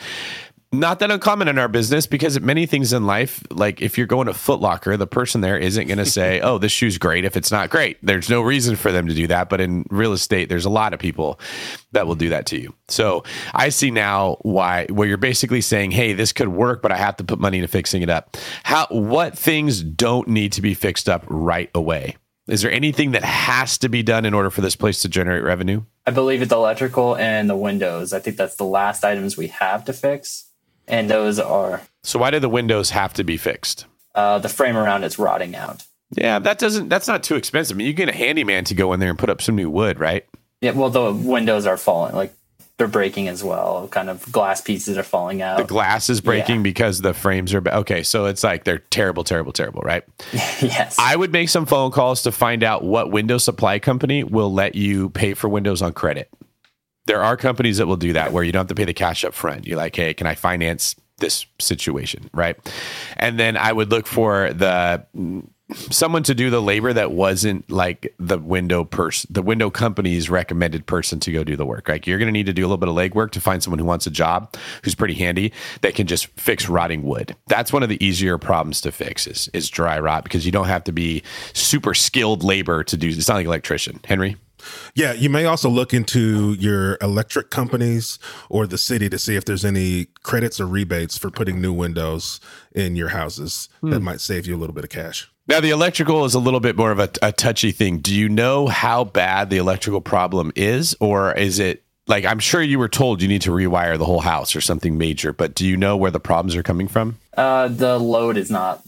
Speaker 1: not that uncommon in our business because many things in life, like if you're going to Foot Locker, the person there isn't going to say, "Oh, this shoe's great." If it's not great, there's no reason for them to do that. But in real estate, there's a lot of people that will do that to you. So I see now why where you're basically saying, "Hey, this could work, but I have to put money into fixing it up." How what things don't need to be fixed up right away? Is there anything that has to be done in order for this place to generate revenue?
Speaker 2: I believe it's electrical and the windows. I think that's the last items we have to fix. And those are
Speaker 1: So why do the windows have to be fixed?
Speaker 2: uh, the frame around it's rotting out.
Speaker 1: Yeah, that doesn't. That's not too expensive. I mean, you get a handyman to go in there and put up some new wood, right?
Speaker 2: Yeah, well, the windows are falling, like they're breaking as well. Kind of glass pieces are falling out.
Speaker 1: The glass is breaking
Speaker 2: Yeah.
Speaker 1: because the frames are ba- okay. So it's like they're terrible, terrible, terrible, right?
Speaker 2: yes.
Speaker 1: I would make some phone calls to find out what window supply company will let you pay for windows on credit. There are companies that will do that where you don't have to pay the cash up front. You're like, hey, can I finance this situation, right? And then I would look for the someone to do the labor that wasn't like the window person, the window company's recommended person to go do the work. Like you're going to need to do a little bit of legwork to find someone who wants a job, who's pretty handy, that can just fix rotting wood. That's one of the easier problems to fix is is dry rot because you don't have to be super skilled labor to do. It's not like electrician, Henry.
Speaker 3: Yeah, you may also look into your electric companies or the city to see if there's any credits or rebates for putting new windows in your houses that might save you a little bit of cash.
Speaker 1: Now, the electrical is a little bit more of a, a touchy thing. Do you know how bad the electrical problem is, or is it like I'm sure you were told you need to rewire the whole house or something major, but do you know where the problems are coming from?
Speaker 2: uh, the load is not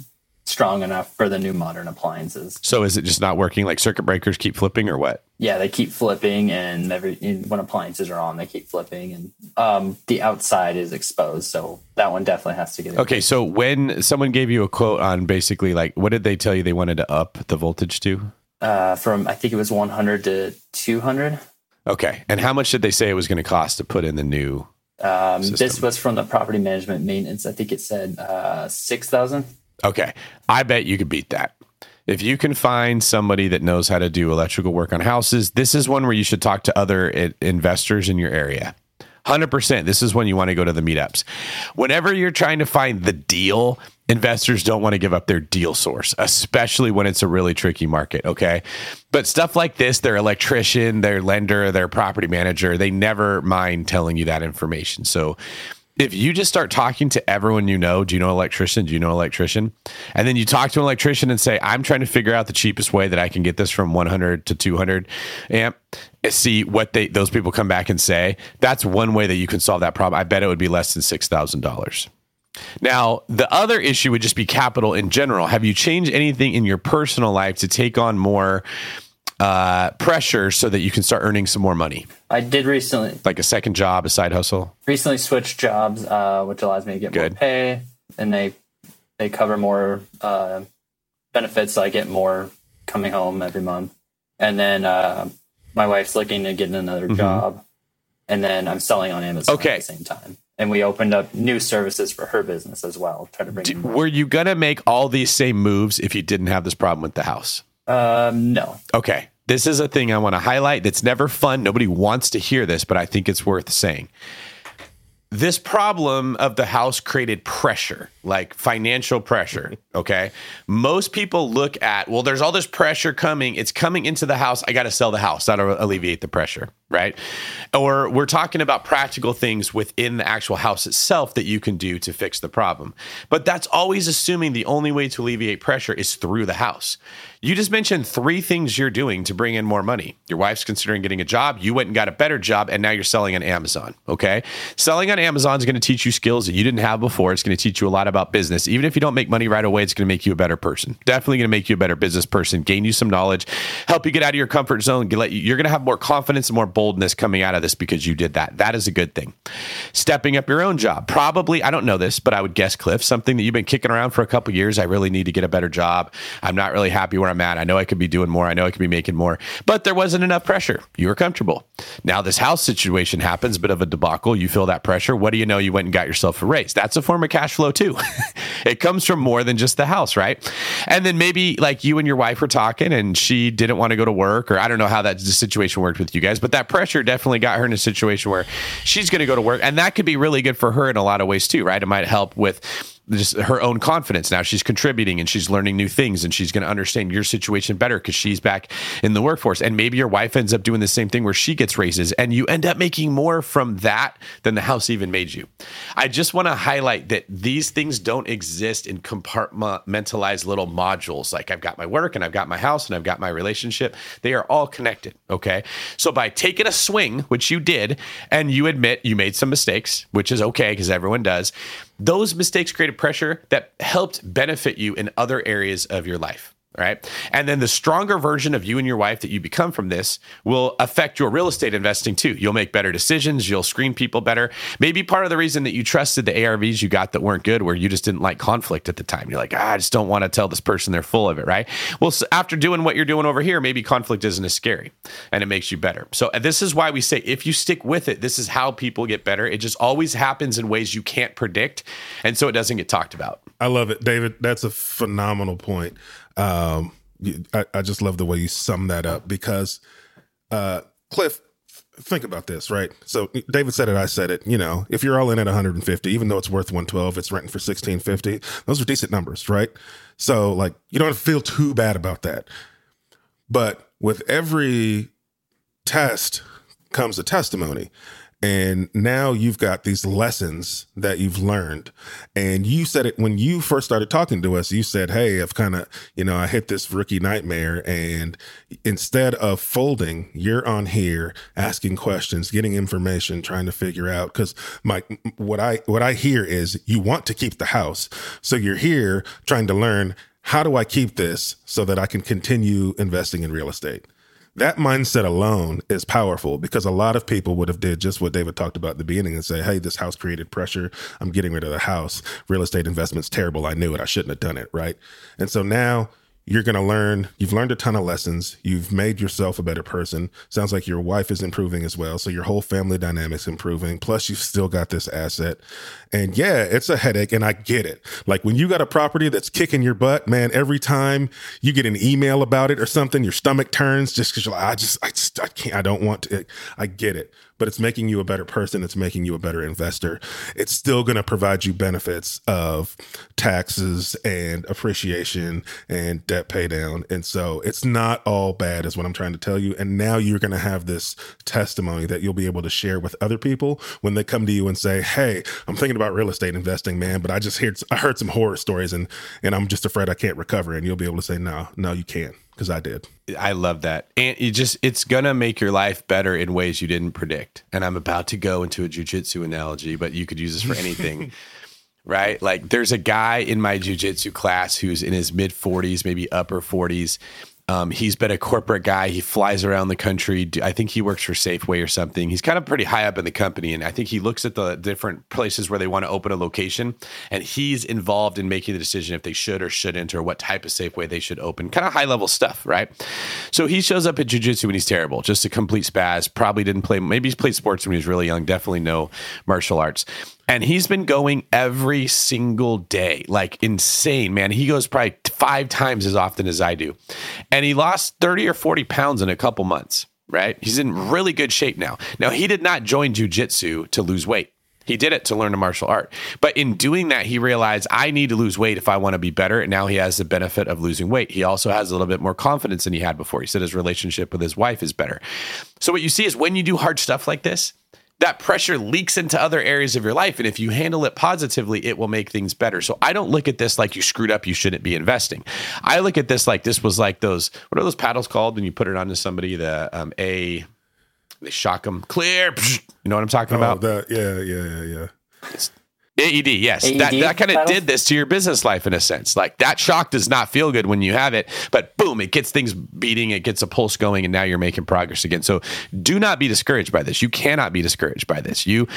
Speaker 2: strong enough for the new modern appliances.
Speaker 1: So is it just not working? Like circuit breakers keep flipping, or what?
Speaker 2: Yeah, they keep flipping, and every when appliances are on, they keep flipping, and um, the outside is exposed, so that one definitely has to get.
Speaker 1: Okay, so when someone gave you a quote on basically like what did they tell you they wanted to up the voltage to?
Speaker 2: uh, from I think it was 100 to 200.
Speaker 1: Okay, and how much did they say it was going to cost to put in the new?
Speaker 2: Um, this was from the property management maintenance. I think it said uh, six thousand.
Speaker 1: Okay, I bet you could beat that. If you can find somebody that knows how to do electrical work on houses, this is one where you should talk to other investors in your area. 100%. This is when you want to go to the meetups. Whenever you're trying to find the deal, investors don't want to give up their deal source, especially when it's a really tricky market. Okay. But stuff like this, their electrician, their lender, their property manager, they never mind telling you that information. So if you just start talking to everyone you know, do you know an electrician? Do you know an electrician? And then you talk to an electrician and say, I'm trying to figure out the cheapest way that I can get this from 100 to 200 amp. see what they those people come back and say, that's one way that you can solve that problem. I bet it would be less than six thousand dollars. Now, the other issue would just be capital in general. Have you changed anything in your personal life to take on more uh, pressure so that you can start earning some more money?
Speaker 2: I did recently,
Speaker 1: Like a second job, a side hustle?
Speaker 2: recently switched jobs, uh, which allows me to get
Speaker 1: Good.
Speaker 2: more pay, and they they cover more uh, benefits. So I get more coming home every month, and then uh, my wife's looking to get another job, and then I'm selling on Amazon
Speaker 1: Mm-hmm. Okay.
Speaker 2: at the same time. And we opened up new services for her business as well. Try to bring. in more.
Speaker 1: Were you going to make all these same moves if you didn't have this problem with the house?
Speaker 2: Um, no,
Speaker 1: Okay. This is a thing I want to highlight that's never fun. Nobody wants to hear this, but I think it's worth saying. This problem of the house created pressure, like financial pressure. Okay. Most people look at, well, there's all this pressure coming. It's coming into the house. I got to sell the house. That'll alleviate the pressure. Right. Or we're talking about practical things within the actual house itself that you can do to fix the problem. But that's always assuming the only way to alleviate pressure is through the house. You just mentioned three things you're doing to bring in more money. Your wife's considering getting a job. You went and got a better job, and now you're selling on Amazon. Okay. Selling on Amazon is going to teach you skills that you didn't have before. It's going to teach you a lot about business. Even if you don't make money right away, it's going to make you a better person. Definitely going to make you a better business person, gain you some knowledge, help you get out of your comfort zone. Let you, you're going to have more confidence and more boldness coming out of this because you did that. That is a good thing. Stepping up your own job. Probably, I don't know this, but I would guess, Cliff, something that you've been kicking around for a couple years. I really need to get a better job. I'm not really happy where I'm at. I know I could be doing more. I know I could be making more, but there wasn't enough pressure. You were comfortable. Now this house situation happens, bit of a debacle. You feel that pressure. What do you know? You went and got yourself a raise. That's a form of cash flow too. it comes from more than just the house, right? And then maybe like you and your wife were talking and she didn't want to go to work, or I don't know how that situation worked with you guys, but that pressure definitely got her in a situation where she's going to go to work. And that could be really good for her in a lot of ways too, right? It might help with just her own confidence. Now she's contributing and she's learning new things and she's going to understand your situation better because she's back in the workforce. And maybe your wife ends up doing the same thing where she gets raises and you end up making more from that than the house even made you. I just want to highlight that these things don't exist in compartmentalized little modules. Like I've got my work and I've got my house and I've got my relationship. They are all connected. Okay. So by taking a swing, which you did, and you admit you made some mistakes, which is okay because everyone does, those mistakes created pressure that helped benefit you in other areas of your life. Right. And then the stronger version of you and your wife that you become from this will affect your real estate investing too. You'll make better decisions. You'll screen people better. Maybe part of the reason that you trusted the ARVs you got that weren't good, where you just didn't like conflict at the time. You're like, ah, I just don't want to tell this person they're full of it. Right. Well, so after doing what you're doing over here, maybe conflict isn't as scary and it makes you better. So uh, this is why we say if you stick with it, this is how people get better. It just always happens in ways you can't predict. And so it doesn't get talked about.
Speaker 3: I love it, David. That's a phenomenal point. Um, I, I just love the way you sum that up because, uh, Cliff, think about this, right? So David said it, I said it. You know, if you're all in at 150, even though it's worth 112, it's renting for 1650. Those are decent numbers, right? So like, you don't feel too bad about that. But with every test comes a testimony. And now you've got these lessons that you've learned. And you said it when you first started talking to us, you said, Hey, I've kind of, you know, I hit this rookie nightmare. And instead of folding, you're on here asking questions, getting information, trying to figure out. Cause my, what I, what I hear is you want to keep the house. So you're here trying to learn how do I keep this so that I can continue investing in real estate? That mindset alone is powerful because a lot of people would have did just what David talked about at the beginning and say, "Hey, this house created pressure. I'm getting rid of the house. Real estate investment's terrible. I knew it. I shouldn't have done it." Right? And so now you're going to learn. You've learned a ton of lessons. You've made yourself a better person. Sounds like your wife is improving as well. So your whole family dynamics improving. Plus, you've still got this asset. And yeah, it's a headache, and I get it. Like when you got a property that's kicking your butt, man. Every time you get an email about it or something, your stomach turns just because you're like, I just, I just, I can't, I don't want to. I get it but it's making you a better person. It's making you a better investor. It's still going to provide you benefits of taxes and appreciation and debt pay down. And so it's not all bad, is what I'm trying to tell you. And now you're going to have this testimony that you'll be able to share with other people when they come to you and say, Hey, I'm thinking about real estate investing, man, but I just heard, I heard some horror stories and, and I'm just afraid I can't recover. And you'll be able to say, No, no, you can't. Because I did.
Speaker 1: I love that. And you just it's gonna make your life better in ways you didn't predict. And I'm about to go into a jujitsu analogy, but you could use this for anything. right? Like there's a guy in my jujitsu class who's in his mid 40s, maybe upper 40s, um, he's been a corporate guy. He flies around the country. I think he works for Safeway or something. He's kind of pretty high up in the company. And I think he looks at the different places where they want to open a location. And he's involved in making the decision if they should or shouldn't, or what type of Safeway they should open. Kind of high level stuff, right? So he shows up at jujitsu when he's terrible, just a complete spaz. Probably didn't play, maybe he's played sports when he was really young. Definitely no martial arts. And he's been going every single day, like insane, man. He goes probably five times as often as I do. And he lost 30 or 40 pounds in a couple months, right? He's in really good shape now. Now, he did not join jujitsu to lose weight. He did it to learn a martial art. But in doing that, he realized I need to lose weight if I want to be better. And now he has the benefit of losing weight. He also has a little bit more confidence than he had before. He said his relationship with his wife is better. So, what you see is when you do hard stuff like this, that pressure leaks into other areas of your life. And if you handle it positively, it will make things better. So I don't look at this like you screwed up, you shouldn't be investing. I look at this like this was like those, what are those paddles called when you put it onto somebody? The um, A, they shock them clear. You know what I'm talking
Speaker 3: Oh,
Speaker 1: about?
Speaker 3: that, yeah, yeah, yeah, yeah.
Speaker 1: AED, yes.
Speaker 2: AED
Speaker 1: that that kind of did this to your business life in a sense. Like that shock does not feel good when you have it, but boom, it gets things beating, it gets a pulse going, and now you're making progress again. So do not be discouraged by this. You cannot be discouraged by this. You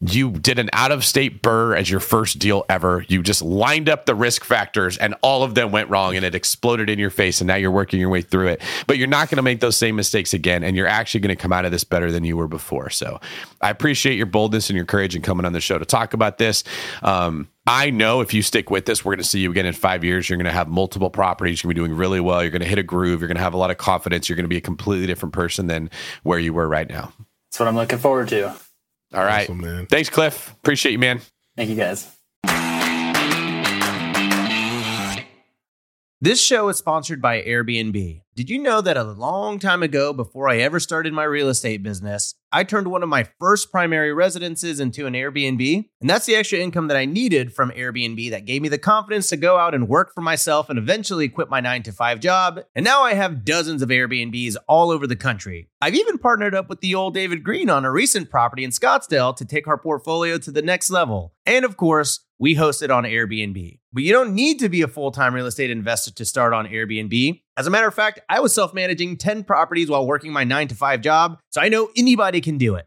Speaker 1: you did an out of state BRRRR as your first deal ever. You just lined up the risk factors and all of them went wrong and it exploded in your face and now you're working your way through it. But you're not going to make those same mistakes again and you're actually going to come out of this better than you were before. So I appreciate your boldness and your courage in coming on the show to talk about this. Um, I know if you stick with this, we're going to see you again in five years. You're going to have multiple properties. You're going to be doing really well. You're going to hit a groove. You're going to have a lot of confidence. You're going to be a completely different person than where you were right now.
Speaker 2: That's what I'm looking forward to.
Speaker 1: All right.
Speaker 3: Awesome, man.
Speaker 1: Thanks, Cliff. Appreciate you, man.
Speaker 2: Thank you guys.
Speaker 4: This show is sponsored by Airbnb. Did you know that a long time ago, before I ever started my real estate business, I turned one of my first primary residences into an Airbnb? And that's the extra income that I needed from Airbnb that gave me the confidence to go out and work for myself and eventually quit my nine to five job. And now I have dozens of Airbnbs all over the country. I've even partnered up with the old David Greene on a recent property in Scottsdale to take our portfolio to the next level. And of course, we host it on Airbnb. But you don't need to be a full time real estate investor to start on Airbnb. As a matter of fact, I was self managing 10 properties while working my nine to five job, so I know anybody can do it.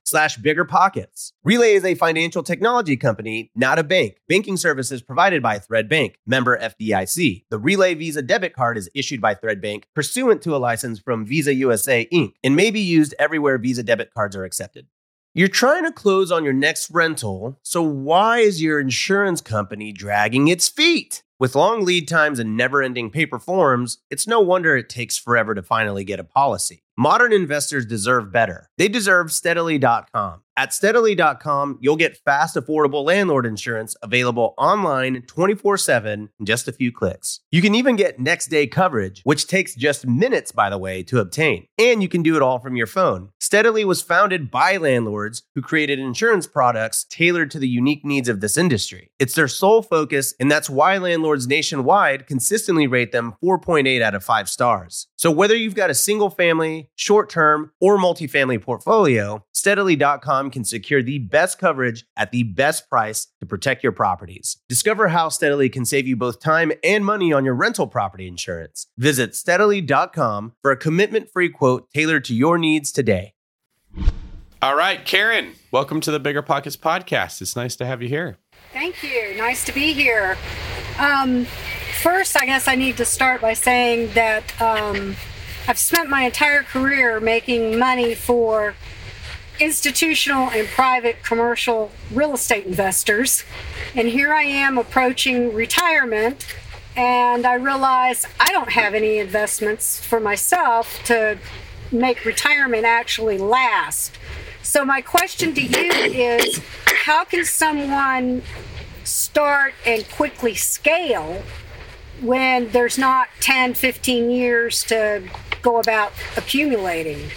Speaker 4: slash biggerpockets. Relay is a financial technology company, not a bank. Banking services provided by Thread Bank, member FDIC. The Relay Visa debit card is issued by Thread Bank pursuant to a license from Visa USA Inc. and may be used everywhere Visa debit cards are accepted. You're trying to close on your next rental, so why is your insurance company dragging its feet? With long lead times and never ending paper forms, it's no wonder it takes forever to finally get a policy. Modern investors deserve better. They deserve steadily.com. At steadily.com, you'll get fast, affordable landlord insurance available online 24 7 in just a few clicks. You can even get next day coverage, which takes just minutes, by the way, to obtain. And you can do it all from your phone. Steadily was founded by landlords who created insurance products tailored to the unique needs of this industry. It's their sole focus, and that's why landlords nationwide consistently rate them 4.8 out of 5 stars. So whether you've got a single family, short term, or multifamily portfolio, steadily.com can secure the best coverage at the best price to protect your properties. Discover how Steadily can save you both time and money on your rental property insurance. Visit steadily.com for a commitment free quote tailored to your needs today.
Speaker 1: All right, Karen, welcome to the Bigger Pockets podcast. It's nice to have you here.
Speaker 6: Thank you. Nice to be here. Um, first, I guess I need to start by saying that um, I've spent my entire career making money for institutional and private commercial real estate investors. And here I am approaching retirement, and I realize I don't have any investments for myself to make retirement actually last. So, my question to you is how can someone start and quickly scale when there's not 10, 15 years to go about accumulating?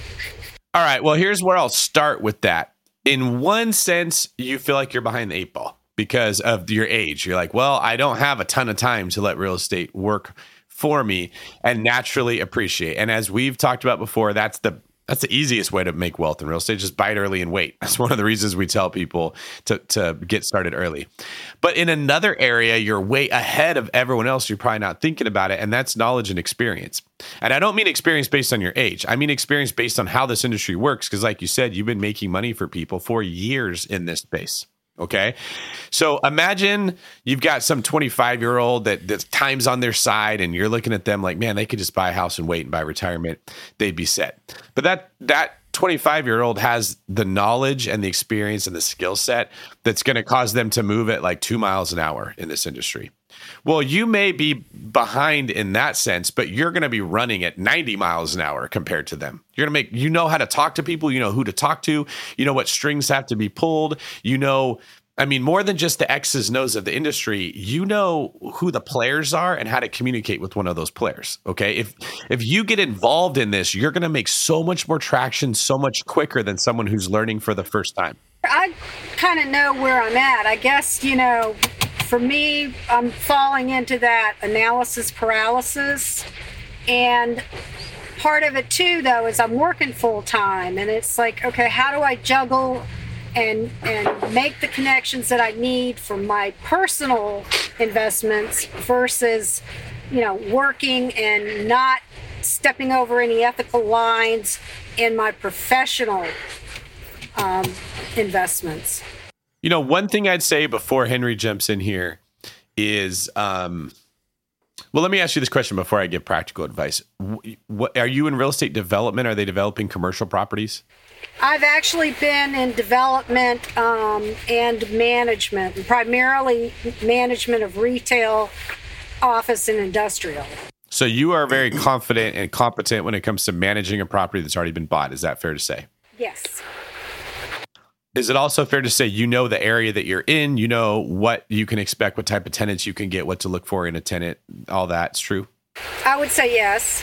Speaker 1: All right. Well, here's where I'll start with that. In one sense, you feel like you're behind the eight ball because of your age. You're like, well, I don't have a ton of time to let real estate work for me and naturally appreciate. And as we've talked about before, that's the that's the easiest way to make wealth in real estate. Just buy it early and wait. That's one of the reasons we tell people to, to get started early. But in another area, you're way ahead of everyone else. You're probably not thinking about it. And that's knowledge and experience. And I don't mean experience based on your age. I mean experience based on how this industry works. Because, like you said, you've been making money for people for years in this space. Okay. So imagine you've got some 25 year old that, that time's on their side and you're looking at them like, man, they could just buy a house and wait and buy retirement. They'd be set. But that, that 25 year old has the knowledge and the experience and the skill set that's going to cause them to move at like two miles an hour in this industry. Well, you may be behind in that sense, but you're going to be running at 90 miles an hour compared to them. You're going to make, you know how to talk to people, you know who to talk to, you know what strings have to be pulled, you know. I mean, more than just the X's O's of the industry, you know who the players are and how to communicate with one of those players. Okay. If if you get involved in this, you're gonna make so much more traction so much quicker than someone who's learning for the first time.
Speaker 6: I kind of know where I'm at. I guess, you know, for me, I'm falling into that analysis paralysis. And part of it too, though, is I'm working full time. And it's like, okay, how do I juggle and, and make the connections that I need for my personal investments versus, you know, working and not stepping over any ethical lines in my professional um, investments.
Speaker 1: You know, one thing I'd say before Henry jumps in here is, um, well, let me ask you this question before I give practical advice. What are you in real estate development? Are they developing commercial properties?
Speaker 6: I've actually been in development um, and management, primarily management of retail, office, and industrial.
Speaker 1: So you are very confident and competent when it comes to managing a property that's already been bought. Is that fair to say?
Speaker 6: Yes.
Speaker 1: Is it also fair to say you know the area that you're in? You know what you can expect, what type of tenants you can get, what to look for in a tenant, all that's true?
Speaker 6: I would say yes.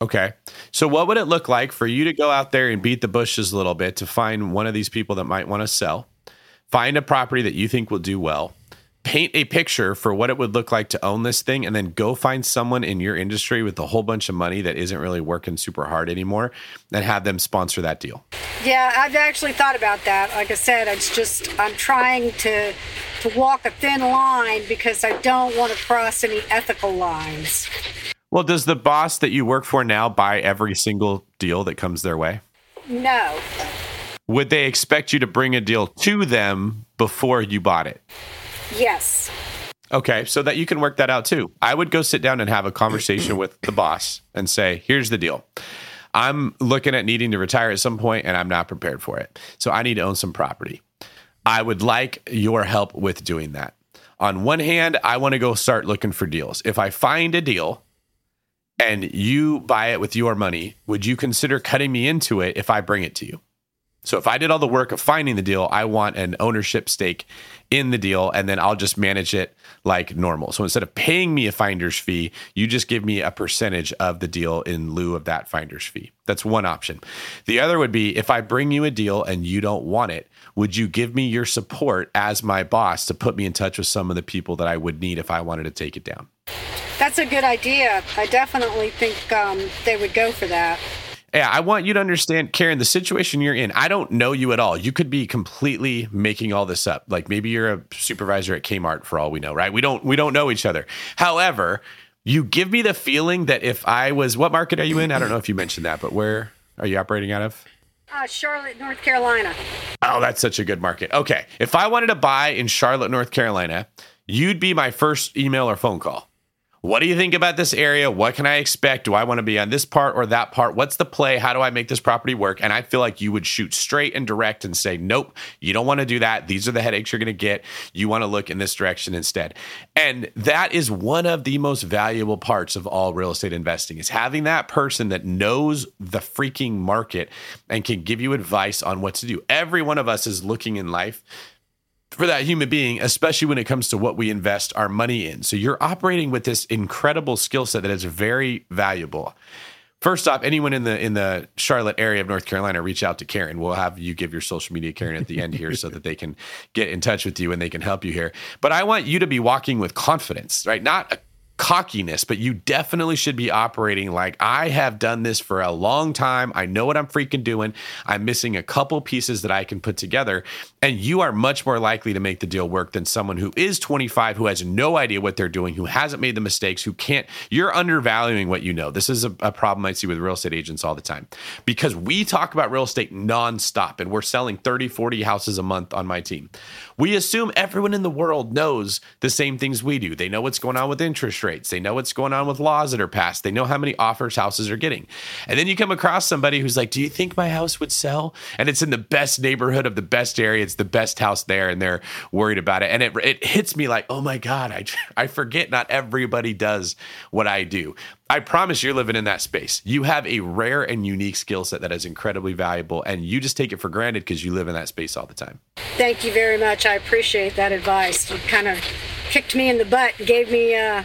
Speaker 1: Okay. So, what would it look like for you to go out there and beat the bushes a little bit to find one of these people that might want to sell? Find a property that you think will do well, paint a picture for what it would look like to own this thing, and then go find someone in your industry with a whole bunch of money that isn't really working super hard anymore and have them sponsor that deal.
Speaker 6: Yeah, I've actually thought about that. Like I said, it's just I'm trying to to walk a thin line because I don't want to cross any ethical lines.
Speaker 1: Well, does the boss that you work for now buy every single deal that comes their way?
Speaker 6: No.
Speaker 1: Would they expect you to bring a deal to them before you bought it?
Speaker 6: Yes.
Speaker 1: Okay, so that you can work that out too. I would go sit down and have a conversation with the boss and say, here's the deal. I'm looking at needing to retire at some point and I'm not prepared for it. So I need to own some property. I would like your help with doing that. On one hand, I want to go start looking for deals. If I find a deal and you buy it with your money, would you consider cutting me into it if I bring it to you? So if I did all the work of finding the deal, I want an ownership stake in the deal and then I'll just manage it like normal. So instead of paying me a finder's fee, you just give me a percentage of the deal in lieu of that finder's fee. That's one option. The other would be if I bring you a deal and you don't want it, would you give me your support as my boss to put me in touch with some of the people that I would need if I wanted to take it down?
Speaker 6: That's a good idea. I definitely think um, they would go for that.
Speaker 1: Yeah, I want you to understand, Karen, the situation you're in. I don't know you at all. You could be completely making all this up. Like maybe you're a supervisor at Kmart for all we know, right? We don't we don't know each other. However, you give me the feeling that if I was what market are you in? I don't know if you mentioned that, but where are you operating out of?
Speaker 6: Uh, Charlotte, North Carolina.
Speaker 1: Oh, that's such a good market. Okay. If I wanted to buy in Charlotte, North Carolina, you'd be my first email or phone call. What do you think about this area? What can I expect? Do I want to be on this part or that part? What's the play? How do I make this property work? And I feel like you would shoot straight and direct and say, nope, you don't want to do that. These are the headaches you're going to get. You want to look in this direction instead. And that is one of the most valuable parts of all real estate investing is having that person that knows the freaking market and can give you advice on what to do. Every one of us is looking in life for that human being, especially when it comes to what we invest our money in. So you're operating with this incredible skill set that is very valuable. First off, anyone in the in the Charlotte area of North Carolina, reach out to Karen. We'll have you give your social media Karen at the end here so that they can get in touch with you and they can help you here. But I want you to be walking with confidence, right? Not cockiness, but you definitely should be operating like I have done this for a long time. I know what I'm freaking doing. I'm missing a couple pieces that I can put together. And you are much more likely to make the deal work than someone who is 25, who has no idea what they're doing, who hasn't made the mistakes, who can't. You're undervaluing what you know. This is a, a problem I see with real estate agents all the time because we talk about real estate nonstop and we're selling 30, 40 houses a month on my team. We assume everyone in the world knows the same things we do. They know what's going on with interest rates. They know what's going on with laws that are passed. They know how many offers houses are getting. And then you come across somebody who's like, Do you think my house would sell? And it's in the best neighborhood of the best area. It's the best house there. And they're worried about it. And it, it hits me like, Oh my God, I, I forget not everybody does what I do. I promise you're living in that space. You have a rare and unique skill set that is incredibly valuable, and you just take it for granted because you live in that space all the time.
Speaker 6: Thank you very much. I appreciate that advice. You kind of kicked me in the butt, gave me uh,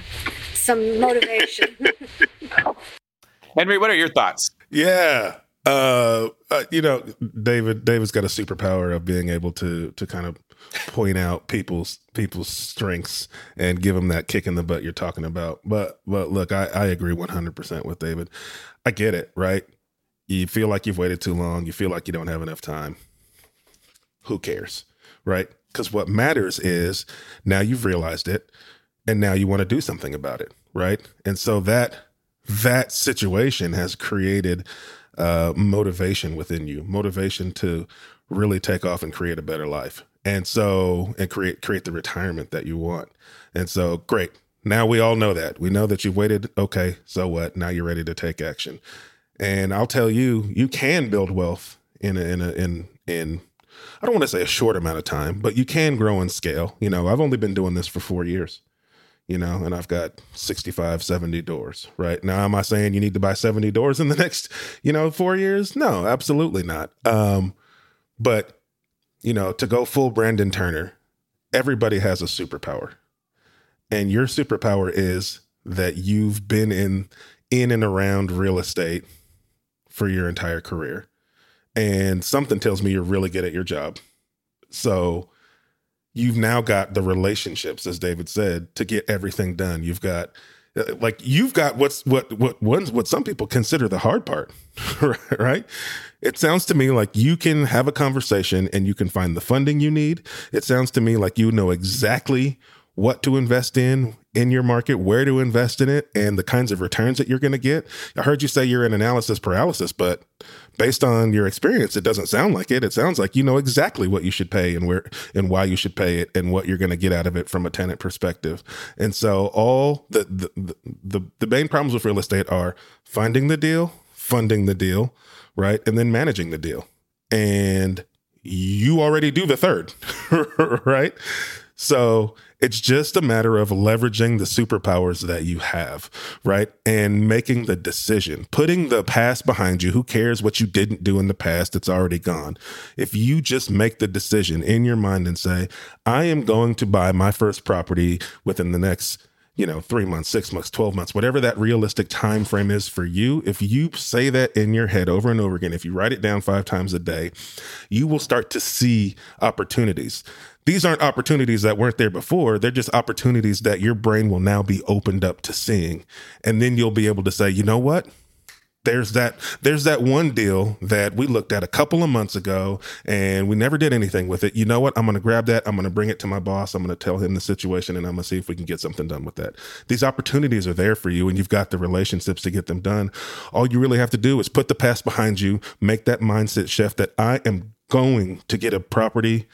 Speaker 6: some motivation.
Speaker 1: Henry, what are your thoughts?
Speaker 3: Yeah. Uh, uh, you know, David. David's got a superpower of being able to to kind of point out people's people's strengths and give them that kick in the butt you're talking about. But but look, I, I agree 100 percent with David. I get it, right? You feel like you've waited too long. You feel like you don't have enough time. Who cares, right? Because what matters is now you've realized it, and now you want to do something about it, right? And so that that situation has created uh, motivation within you, motivation to really take off and create a better life. And so, and create create the retirement that you want. And so, great. Now we all know that. We know that you've waited. Okay, so what? Now you're ready to take action. And I'll tell you, you can build wealth in a, in a, in in I don't want to say a short amount of time, but you can grow and scale. You know, I've only been doing this for four years you know, and I've got 65, 70 doors, right? Now, am I saying you need to buy 70 doors in the next, you know, four years? No, absolutely not. Um, but, you know, to go full Brandon Turner, everybody has a superpower. And your superpower is that you've been in in and around real estate for your entire career. And something tells me you're really good at your job. So you've now got the relationships, as David said, to get everything done. You've got like you've got what's what what ones what some people consider the hard part, right? It sounds to me like you can have a conversation and you can find the funding you need. It sounds to me like you know exactly what to invest in in your market, where to invest in it, and the kinds of returns that you're going to get. I heard you say you're in analysis paralysis, but based on your experience, it doesn't sound like it. It sounds like you know exactly what you should pay and where and why you should pay it and what you're going to get out of it from a tenant perspective. And so all the the, the the main problems with real estate are finding the deal, funding the deal, right? And then managing the deal. And you already do the third, right? So it's just a matter of leveraging the superpowers that you have, right? And making the decision, putting the past behind you. Who cares what you didn't do in the past? It's already gone. If you just make the decision in your mind and say, I am going to buy my first property within the next you know, three months, six months, 12 months, whatever that realistic time frame is for you, if you say that in your head over and over again, if you write it down five times a day, you will start to see opportunities. These aren't opportunities that weren't there before. They're just opportunities that your brain will now be opened up to seeing. And then you'll be able to say, you know what? There's that there's that one deal that we looked at a couple of months ago and we never did anything with it. You know what? I'm going to grab that. I'm going to bring it to my boss. I'm going to tell him the situation and i'm going to see if we can get something done with that. These opportunities are there for you and you've got the relationships to get them done. All you really have to do is put the past behind you make that mindset shift that i am going to get a property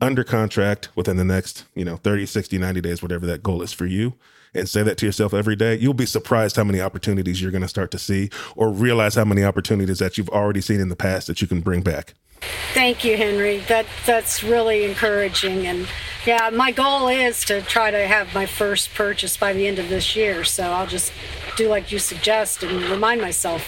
Speaker 3: under contract within the next you know 30 60 90 days whatever that goal is for you and say that to yourself every day, you'll be surprised how many opportunities you're going to start to see or realize how many opportunities that you've already seen in the past that you can bring back.
Speaker 6: Thank you, Henry. That that's really encouraging. And yeah, my goal is to try to have my first purchase by the end of this year. So I'll just do like you suggest and remind myself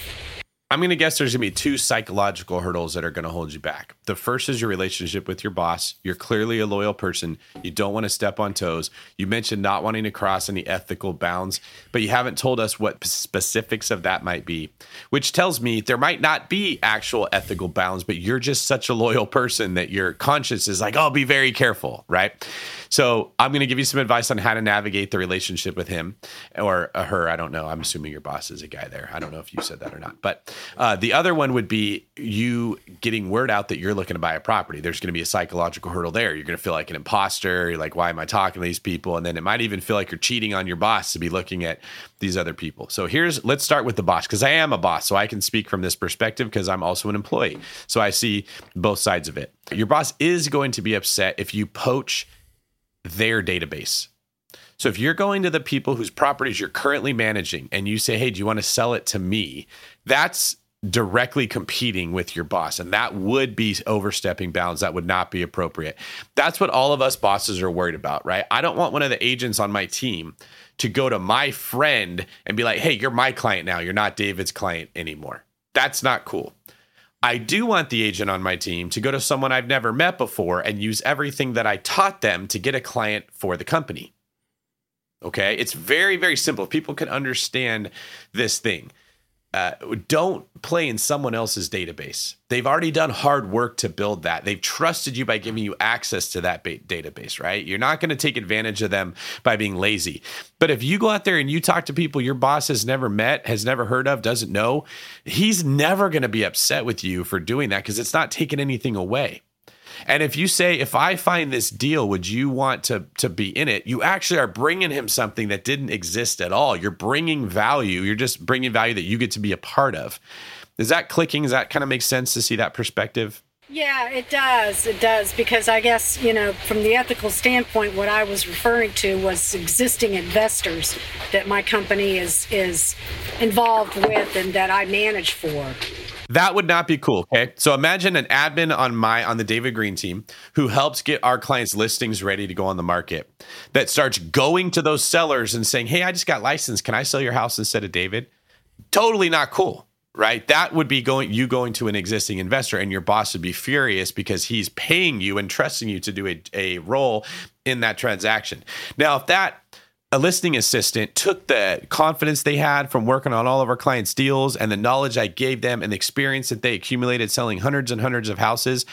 Speaker 1: I'm going to guess there's going to be two psychological hurdles that are going to hold you back. The first is your relationship with your boss. You're clearly a loyal person. You don't want to step on toes. You mentioned not wanting to cross any ethical bounds, but you haven't told us what specifics of that might be, which tells me there might not be actual ethical bounds, but you're just such a loyal person that your conscience is like, oh, be very careful, right? So I'm going to give you some advice on how to navigate the relationship with him or uh, her. I don't know. I'm assuming your boss is a guy there. I don't know if you said that or not. But uh, the other one would be you getting word out that you're looking to buy a property. There's going to be a psychological hurdle there. You're going to feel like an imposter. You're like, why am I talking to these people? And then it might even feel like you're cheating on your boss to be looking at these other people. So here's let's start with the boss because I am a boss, so I can speak from this perspective because I'm also an employee. So I see both sides of it. Your boss is going to be upset if you poach their database. So if you're going to the people whose properties you're currently managing and you say, "Hey, do you want to sell it to me?" That's directly competing with your boss and that would be overstepping bounds that would not be appropriate. That's what all of us bosses are worried about, right? I don't want one of the agents on my team to go to my friend and be like, "Hey, you're my client now. You're not David's client anymore." That's not cool. I do want the agent on my team to go to someone I've never met before and use everything that I taught them to get a client for the company. Okay. It's very, very simple. People can understand this thing uh, don't play in someone else's database. They've already done hard work to build that. They've trusted you by giving you access to that ba- database, right? You're not going to take advantage of them by being lazy. But if you go out there and you talk to people your boss has never met, has never heard of, doesn't know, he's never going to be upset with you for doing that because it's not taking anything away. And if you say, if I find this deal, would you want to to be in it? You actually are bringing him something that didn't exist at all. You're bringing value. You're just bringing value that you get to be a part of. Is that clicking? Does that kind of make sense to see that perspective?
Speaker 6: Yeah, it does. It does because I guess, you know, from the ethical standpoint what I was referring to was existing investors that my company is is involved with and that I manage for.
Speaker 1: That would not be cool. Okay. So imagine an admin on my on the David Greene team who helps get our clients' listings ready to go on the market that starts going to those sellers and saying, Hey, I just got licensed. Can I sell your house instead of David? Totally not cool. Right. That would be going you going to an existing investor and your boss would be furious because he's paying you and trusting you to do a, a role in that transaction. Now, if that a listing assistant took the confidence they had from working on all of our clients' deals and the knowledge I gave them and the experience that they accumulated selling hundreds and hundreds of houses.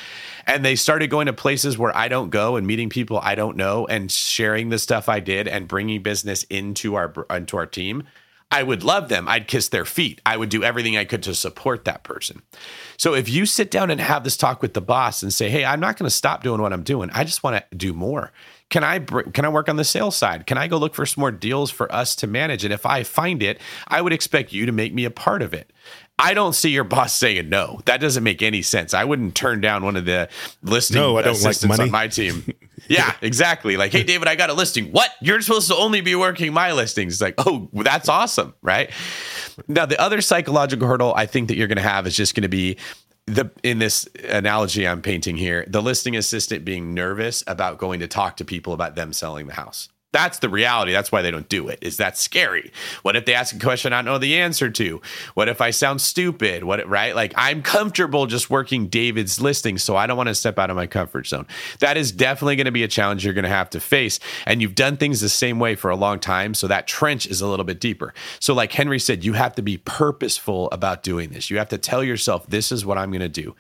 Speaker 1: And they started going to places where I don't go and meeting people I don't know and sharing the stuff I did and bringing business into our into our team. I would love them. I'd kiss their feet. I would do everything I could to support that person. So if you sit down and have this talk with the boss and say, "Hey, I'm not going to stop doing what I'm doing. I just want to do more." Can I can I work on the sales side? Can I go look for some more deals for us to manage? And if I find it, I would expect you to make me a part of it. I don't see your boss saying no. That doesn't make any sense. I wouldn't turn down one of the listing no, I don't like money. on my team. yeah, exactly. Like, hey, David, I got a listing. What? You're supposed to only be working my listings. It's like, oh, that's awesome, right? Now, the other psychological hurdle I think that you're going to have is just going to be the in this analogy I'm painting here, the listing assistant being nervous about going to talk to people about them selling the house. That's the reality. That's why they don't do it. Is that scary? What if they ask a question I don't know the answer to? What if I sound stupid? What right? Like I'm comfortable just working David's listing, so I don't want to step out of my comfort zone. That is definitely going to be a challenge you're going to have to face. And you've done things the same way for a long time, so that trench is a little bit deeper. So like Henry said, you have to be purposeful about doing this. You have to tell yourself this is what I'm going to do.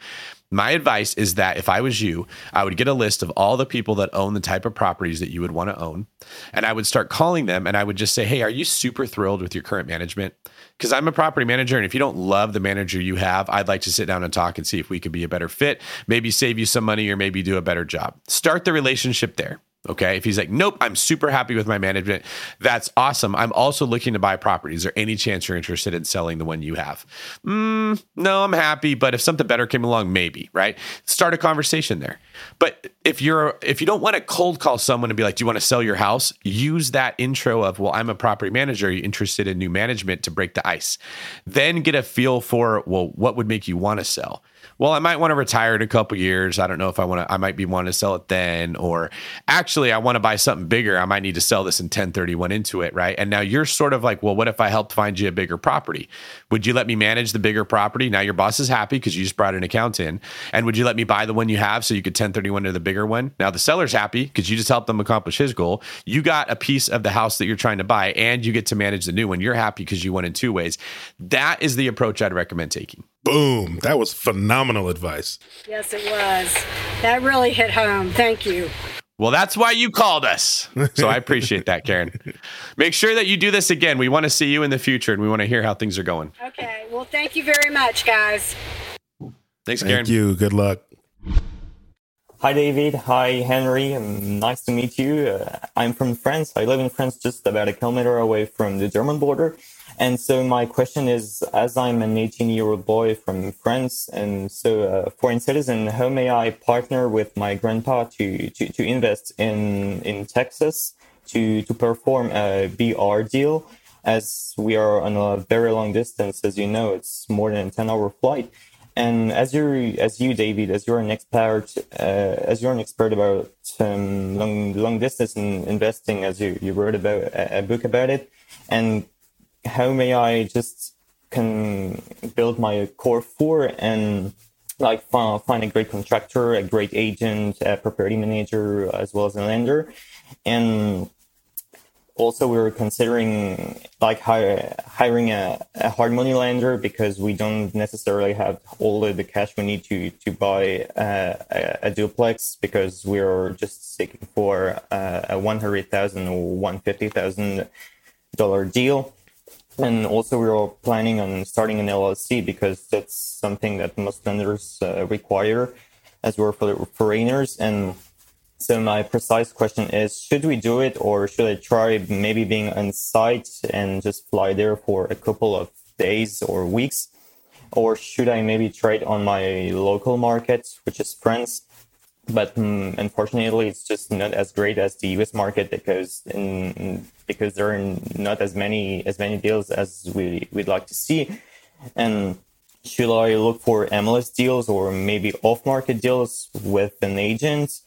Speaker 1: My advice is that if I was you, I would get a list of all the people that own the type of properties that you would want to own. And I would start calling them and I would just say, Hey, are you super thrilled with your current management? Because I'm a property manager. And if you don't love the manager you have, I'd like to sit down and talk and see if we could be a better fit, maybe save you some money or maybe do a better job. Start the relationship there. Okay. If he's like, nope, I'm super happy with my management, that's awesome. I'm also looking to buy property. Is there any chance you're interested in selling the one you have? Mm, no, I'm happy. But if something better came along, maybe, right? Start a conversation there. But if you're, if you don't want to cold call someone and be like, do you want to sell your house? Use that intro of, well, I'm a property manager. Are you interested in new management to break the ice? Then get a feel for, well, what would make you want to sell? Well, I might want to retire in a couple years. I don't know if I want to, I might be wanting to sell it then, or actually, I want to buy something bigger. I might need to sell this in 1031 into it, right? And now you're sort of like, well, what if I helped find you a bigger property? Would you let me manage the bigger property? Now your boss is happy because you just brought an account in. And would you let me buy the one you have so you could 1031 to the bigger one? Now the seller's happy because you just helped them accomplish his goal. You got a piece of the house that you're trying to buy and you get to manage the new one. You're happy because you won in two ways. That is the approach I'd recommend taking.
Speaker 3: Boom. That was phenomenal advice.
Speaker 6: Yes, it was. That really hit home. Thank you.
Speaker 1: Well, that's why you called us. So I appreciate that, Karen. Make sure that you do this again. We want to see you in the future and we want to hear how things are going.
Speaker 6: Okay. Well, thank you very much, guys.
Speaker 1: Thanks, Karen.
Speaker 3: Thank you. Good luck.
Speaker 7: Hi, David. Hi, Henry. Um, nice to meet you. Uh, I'm from France. I live in France, just about a kilometer away from the German border. And so my question is, as I'm an 18 year old boy from France, and so a foreign citizen, how may I partner with my grandpa to, to, to invest in, in Texas to, to perform a BRRRR deal? As we are on a very long distance, as you know, it's more than a 10 hour flight. And as you, as you, David, as you're an expert, uh, as you're an expert about um, long, long distance in investing, as you, you wrote about a, a book about it, and how may I just can build my core four and like find, a great contractor, a great agent, a property manager, as well as a lender. And also we are considering like hire, hiring a, a hard money lender because we don't necessarily have all the cash we need to, to buy uh, a, a, duplex because we're just seeking for uh, a, a 100,000 or 150,000 dollar deal and also, we are planning on starting an LLC because that's something that most lenders uh, require as we're for foreigners. And so, my precise question is should we do it or should I try maybe being on site and just fly there for a couple of days or weeks? Or should I maybe it on my local market, which is France? But um, unfortunately, it's just not as great as the U.S. market because in, because there are not as many as many deals as we we'd like to see. And should I look for MLS deals or maybe off-market deals with an agent?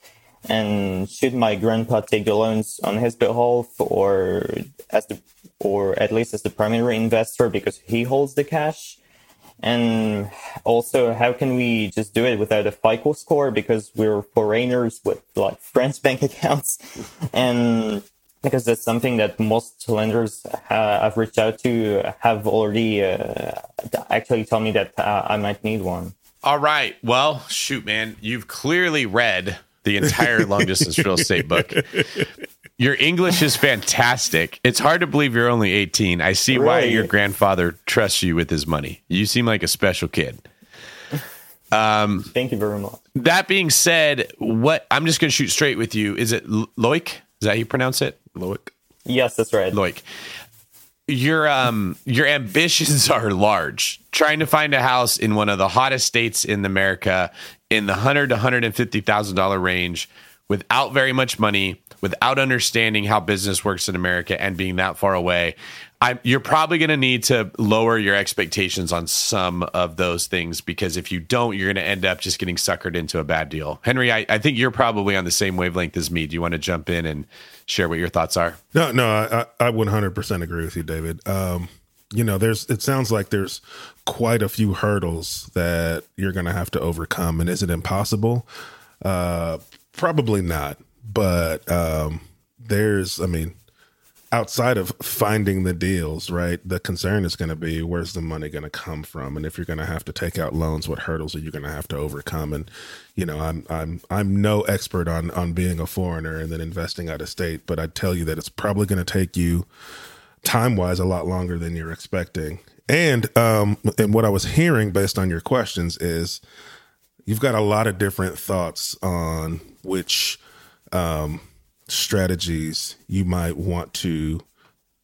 Speaker 7: And should my grandpa take the loans on his behalf, or as the or at least as the primary investor because he holds the cash? And also, how can we just do it without a FICO score because we're foreigners with like French bank accounts? and because that's something that most lenders uh, I've reached out to have already uh, actually told me that uh, I might need one.
Speaker 1: All right. Well, shoot, man, you've clearly read the entire long distance real estate book. Your English is fantastic. It's hard to believe you're only 18. I see why your grandfather trusts you with his money. You seem like a special kid.
Speaker 7: Um, Thank you very much.
Speaker 1: That being said, what I'm just going to shoot straight with you. Is it Loic? Is that how you pronounce it? Loic?
Speaker 7: Yes, that's right.
Speaker 1: Loic. Your um your ambitions are large. Trying to find a house in one of the hottest states in America in the hundred to hundred and fifty thousand dollar range without very much money without understanding how business works in America and being that far away. I'm, you're probably going to need to lower your expectations on some of those things because if you don't, you're going to end up just getting suckered into a bad deal. Henry, I, I think you're probably on the same wavelength as me. Do you want to jump in and share what your thoughts are?
Speaker 3: No, no, I, I 100% agree with you, David. Um, you know, there's, it sounds like there's quite a few hurdles that you're going to have to overcome. And is it impossible? Uh, probably not. But um, there's, I mean, outside of finding the deals, right? The concern is going to be where's the money going to come from, and if you're going to have to take out loans, what hurdles are you going to have to overcome? And you know, I'm I'm I'm no expert on on being a foreigner and then investing out of state, but I tell you that it's probably going to take you time wise a lot longer than you're expecting. And um, and what I was hearing based on your questions is you've got a lot of different thoughts on which um strategies you might want to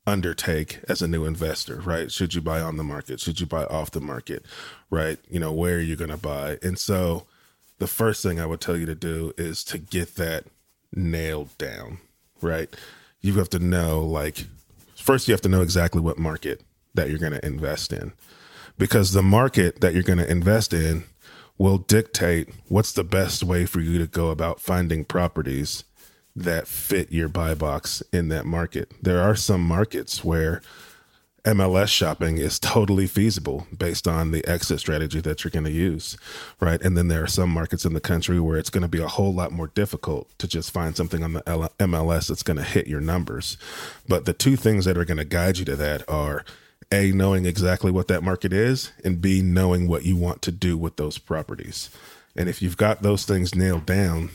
Speaker 3: undertake as a new investor, right? Should you buy on the market? Should you buy off the market? Right? You know, where are you going to buy? And so the first thing I would tell you to do is to get that nailed down, right? You have to know like first you have to know exactly what market that you're going to invest in. Because the market that you're going to invest in will dictate what's the best way for you to go about finding properties that fit your buy box in that market. There are some markets where MLS shopping is totally feasible based on the exit strategy that you're going to use, right? And then there are some markets in the country where it's going to be a whole lot more difficult to just find something on the MLS that's going to hit your numbers. But the two things that are going to guide you to that are A, knowing exactly what that market is, and B, knowing what you want to do with those properties. And if you've got those things nailed down,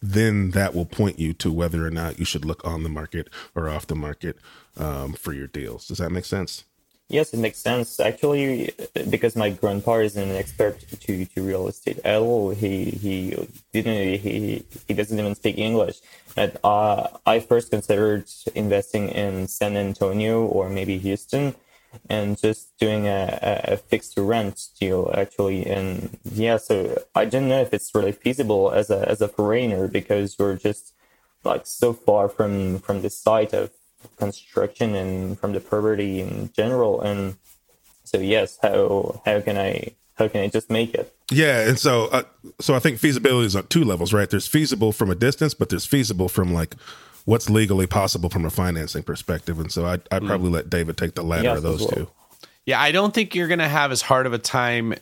Speaker 3: then that will point you to whether or not you should look on the market or off the market um, for your deals. Does that make sense?
Speaker 7: Yes, it makes sense. Actually, because my grandpa is an expert to, to real estate at all, he he didn't he he doesn't even speak English. But uh, I first considered investing in San Antonio or maybe Houston and just doing a, a fixed rent deal actually. And yeah, so I don't know if it's really feasible as a as a foreigner because we're just like so far from from the site of construction and from the property in general. And so yes, how how can I how can I just make it?
Speaker 3: Yeah, and so uh, so I think feasibility is on two levels, right? There's feasible from a distance, but there's feasible from like what's legally possible from a financing perspective. And so I'd, I'd mm. probably let David take the latter yes, of those well. two.
Speaker 1: Yeah, I don't think you're going to have as hard of a time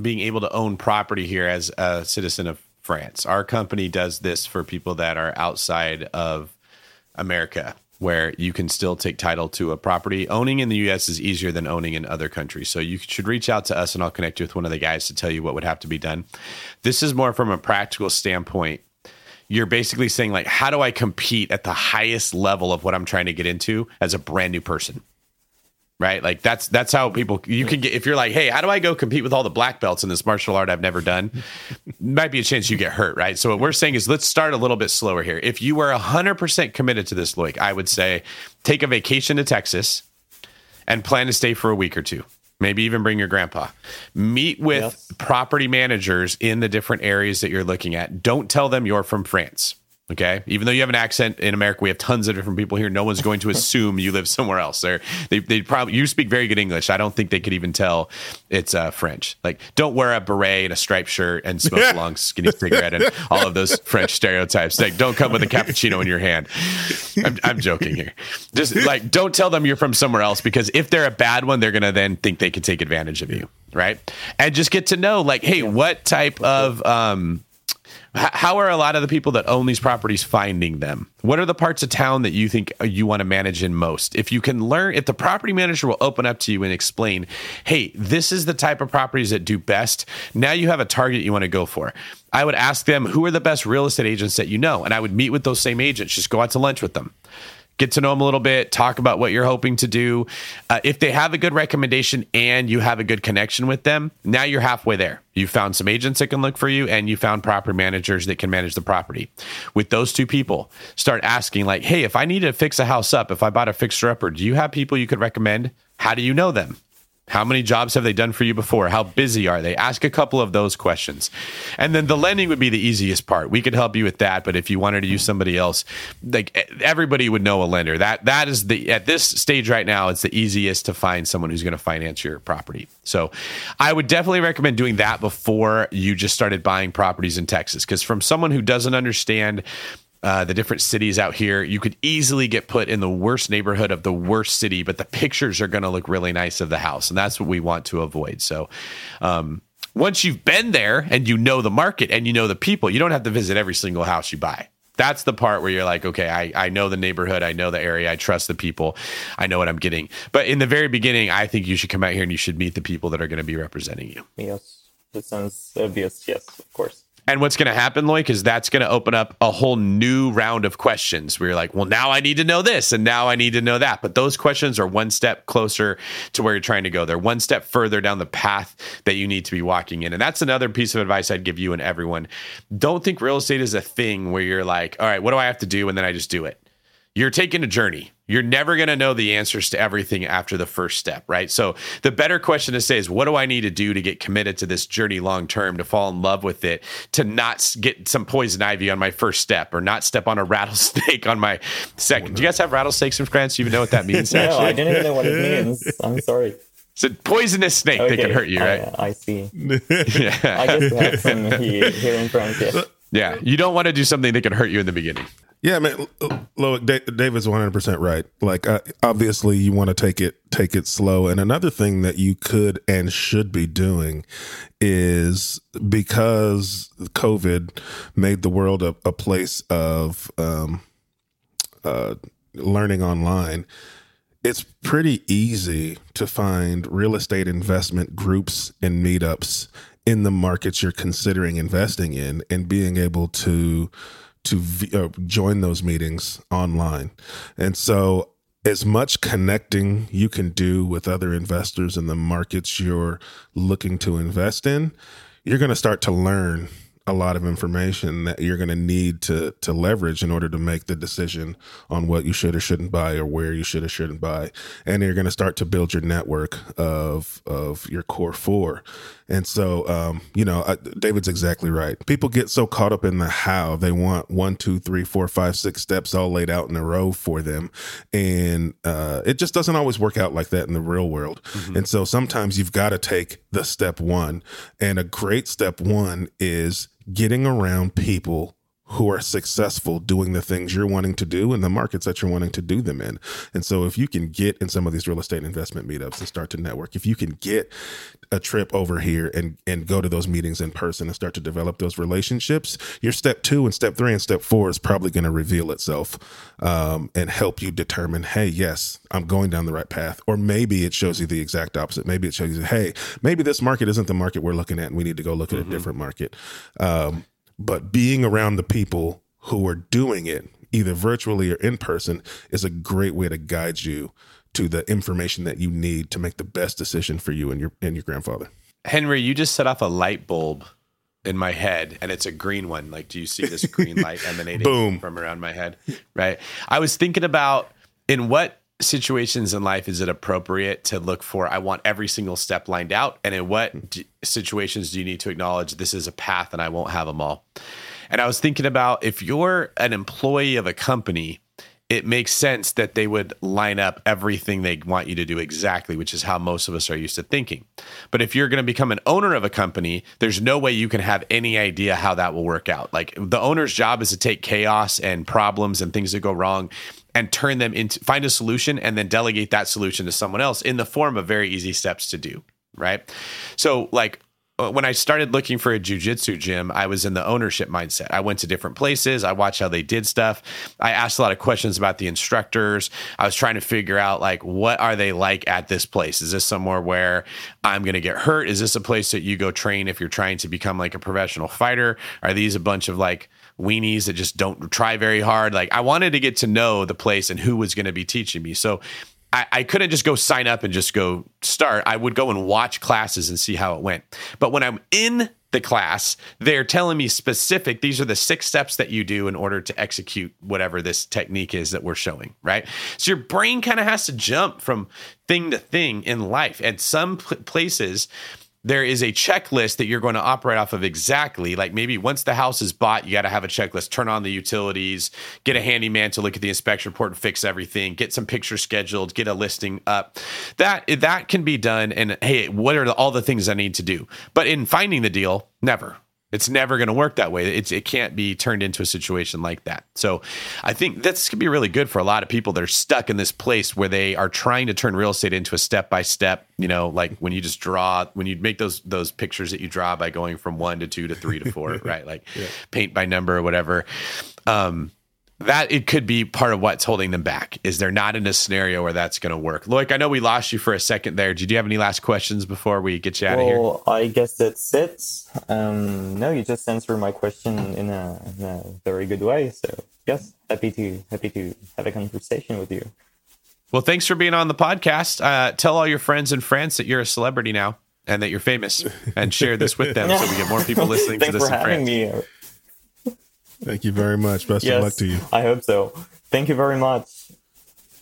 Speaker 1: being able to own property here as a citizen of France. Our company does this for people that are outside of America, where you can still take title to a property. Owning in the US is easier than owning in other countries. So you should reach out to us and I'll connect you with one of the guys to tell you what would have to be done. This is more from a practical standpoint you're basically saying like how do i compete at the highest level of what i'm trying to get into as a brand new person? Right? Like that's that's how people you can get if you're like hey how do i go compete with all the black belts in this martial art i've never done? Might be a chance you get hurt right? So what we're saying is let's start a little bit slower here. If you were 100% committed to this Loic i would say take a vacation to texas and plan to stay for a week or two maybe even bring your grandpa. Meet with yes. property managers in the different areas that you're looking at. Don't tell them you're from France. Okay. Even though you have an accent in America, we have tons of different people here. No one's going to assume you live somewhere else. They're, they they probably you speak very good English. I don't think they could even tell it's uh, French. Like, don't wear a beret and a striped shirt and smoke a long skinny cigarette and all of those French stereotypes. Like, don't come with a cappuccino in your hand. I'm, I'm joking here. Just like don't tell them you're from somewhere else because if they're a bad one, they're gonna then think they can take advantage of you, right? And just get to know like, hey, what type of um how are a lot of the people that own these properties finding them? What are the parts of town that you think uh, you want to manage in most? If you can learn, if the property manager will open up to you and explain, hey, this is the type of properties that do best, now you have a target you want to go for. I would ask them, who are the best real estate agents that you know? And I would meet with those same agents, just go out to lunch with them get to know them a little bit, talk about what you're hoping to do. Uh, if they have a good recommendation and you have a good connection with them, now you're halfway there. You found some agents that can look for you and you found property managers that can manage the property. With those two people, start asking, like, hey, if I need to fix a house up, if I bought a fixer upper, do you have people you could recommend? How do you know them? How many jobs have they done for you before? How busy are they? Ask a couple of those questions. And then the lending would be the easiest part. We could help you with that, but if you wanted to use somebody else, like everybody would know a lender. That that is the at this stage right now, it's the easiest to find someone who's going to finance your property. So, I would definitely recommend doing that before you just started buying properties in Texas because from someone who doesn't understand uh, the different cities out here, you could easily get put in the worst neighborhood of the worst city, but the pictures are going to look really nice of the house. And that's what we want to avoid. So, um, once you've been there and you know the market and you know the people, you don't have to visit every single house you buy. That's the part where you're like, okay, I, I know the neighborhood, I know the area, I trust the people, I know what I'm getting. But in the very beginning, I think you should come out here and you should meet the people that are going to be representing you.
Speaker 7: Yes, that sounds obvious. Yes, of course.
Speaker 1: And what's going to happen, Loic, is that's going to open up a whole new round of questions where you're like, well, now I need to know this and now I need to know that. But those questions are one step closer to where you're trying to go. They're one step further down the path that you need to be walking in. And that's another piece of advice I'd give you and everyone. Don't think real estate is a thing where you're like, all right, what do I have to do? And then I just do it. You're taking a journey you're never going to know the answers to everything after the first step, right? So the better question to say is, what do I need to do to get committed to this journey long term, to fall in love with it, to not get some poison ivy on my first step, or not step on a rattlesnake on my second? Do you guys have rattlesnakes in France? Do you even know what that means?
Speaker 7: no, actually? I didn't even know what it means. I'm sorry.
Speaker 1: It's a poisonous snake okay. that can hurt you, right?
Speaker 7: I, I see. yeah. I guess we have some here, here in France. Yeah.
Speaker 1: Yeah, you don't want to do something that can hurt you in the beginning.
Speaker 3: Yeah, man. Look, David's one hundred percent right. Like, uh, obviously, you want to take it take it slow. And another thing that you could and should be doing is because COVID made the world a, a place of um, uh, learning online. It's pretty easy to find real estate investment groups and meetups in the markets you're considering investing in, and being able to to uh, join those meetings online. And so, as much connecting you can do with other investors in the markets you're looking to invest in, you're going to start to learn a lot of information that you're going to need to to leverage in order to make the decision on what you should or shouldn't buy or where you should or shouldn't buy and you're going to start to build your network of of your core four and so um, you know I, david's exactly right. People get so caught up in the how they want one two three four five six steps all laid out in a row for them. And uh, it just doesn't always work out like that in the real world. Mm-hmm. and so sometimes you've got to take the step one. And a great step one is getting around people who are successful doing the things you're wanting to do in the markets that you're wanting to do them in. And so if you can get in some of these real estate investment meetups and start to network, if you can get a trip over here and and go to those meetings in person and start to develop those relationships, your step two and step three and step four is probably going to reveal itself um, and help you determine, hey, yes, I'm going down the right path. Or maybe it shows you the exact opposite. Maybe it shows you, hey, maybe this market isn't the market we're looking at, and we need to go look at mm-hmm. a different market. Um, but being around the people who are doing it, either virtually or in person, is a great way to guide you to the information that you need to make the best decision for you and your and your grandfather.
Speaker 1: Henry, you just set off a light bulb in my head and it's a green one. Like, do you see this green light emanating Boom. from around my head? Right. I was thinking about in what situations in life is it appropriate to look for I want every single step lined out and in what d- situations do you need to acknowledge this is a path and I won't have them all. And I was thinking about if you're an employee of a company it makes sense that they would line up everything they want you to do exactly, which is how most of us are used to thinking. But if you're going to become an owner of a company, there's no way you can have any idea how that will work out. Like the owner's job is to take chaos and problems and things that go wrong and turn them into find a solution and then delegate that solution to someone else in the form of very easy steps to do right? So like Uh, when I started looking for a jujitsu gym, I was in the ownership mindset. I went to different places. I watched how they did stuff. I asked a lot of questions about the instructors. I was trying to figure out like what are they like at this place? Is this somewhere where I'm going to get hurt? Is this a place that you go train if you're trying to become like a professional fighter? Are these a bunch of like weenies that just don't try very hard? Like I wanted to get to know the place and who was going to be teaching me. So I, I couldn't just go sign up and just go start. I would go and watch classes and see how it went. But when I'm in the class, they're telling me specific, these are the six steps that you do in order to execute whatever this technique is that we're showing, right? So your brain kind of has to jump from thing to thing in life. At some pl- places, there is a checklist that you're going to operate off of exactly. Like maybe once the house is bought, you got to have a checklist, turn on the utilities, get a handyman to look at the inspection report and fix everything, get some pictures scheduled, get a listing up. That that can be done. And hey, what are the, all the things I need to do? But in finding the deal, never. It's never going to work that way. It's, it can't be turned into a situation like that. So I think that's going to be really good for a lot of people that are stuck in this place where they are trying to turn real estate into a step by step, you know, like when you just draw, when you make those, those pictures that you draw by going from one to two to three to four, right? Like yeah. paint by number or whatever. Um, that it could be part of what's holding them back is they're not in a scenario where that's going to work. Loic, I know we lost you for a second there. Did you have any last questions before we get you out
Speaker 7: well,
Speaker 1: of here?
Speaker 7: Well, I guess that's it. Um, no, you just answered my question in a, in a very good way. So yes, happy to happy to have a conversation with you.
Speaker 1: Well, thanks for being on the podcast. Uh, tell all your friends in France that you're a celebrity now and that you're famous, and share this with them so we get more people listening to this
Speaker 7: for
Speaker 1: in
Speaker 7: having
Speaker 1: France.
Speaker 7: Me.
Speaker 3: Thank you very much. Best
Speaker 7: yes,
Speaker 3: of luck to you.
Speaker 7: I hope so. Thank you very much.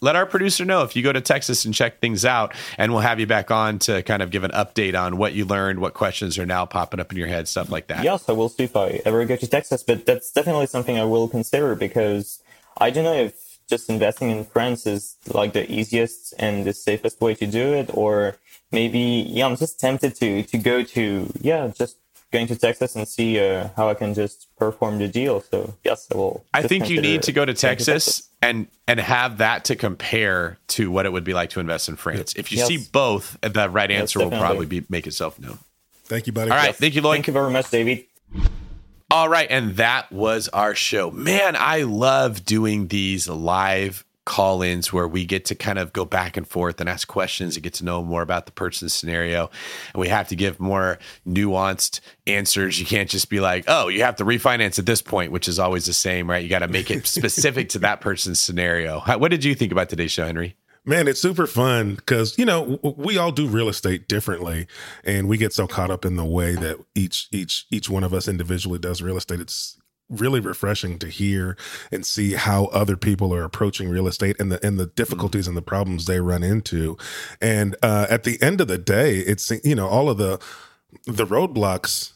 Speaker 1: Let our producer know if you go to Texas and check things out, and we'll have you back on to kind of give an update on what you learned, what questions are now popping up in your head, stuff like that.
Speaker 7: Yes, I will see if I ever go to Texas, but that's definitely something I will consider because I don't know if just investing in France is like the easiest and the safest way to do it, or maybe yeah, I'm just tempted to to go to yeah, just going to Texas and see uh, how I can just perform the deal. So yes, I will.
Speaker 1: I think you need to go to Texas, to Texas, and and have that to compare to what it would be like to invest in France. If you yes. see both, the right answer yes, will probably be make itself known.
Speaker 3: Thank you, buddy.
Speaker 1: All right, yes. thank you, Lloyd.
Speaker 7: Thank you very much, David.
Speaker 1: All right, and that was our show. Man, I love doing these live call ins where we get to kind of go back and forth and ask questions and get to know more about the person's scenario. And we have to give more nuanced answers. You can't just be like, oh, you have to refinance at this point, which is always the same, right? You got to make it specific to that person's scenario. What did you think about today's show, Henry?
Speaker 3: Man, it's super fun because you know we all do real estate differently, and we get so caught up in the way that each each each one of us individually does real estate. It's really refreshing to hear and see how other people are approaching real estate and the and the difficulties and the problems they run into. And uh, at the end of the day, it's you know all of the the roadblocks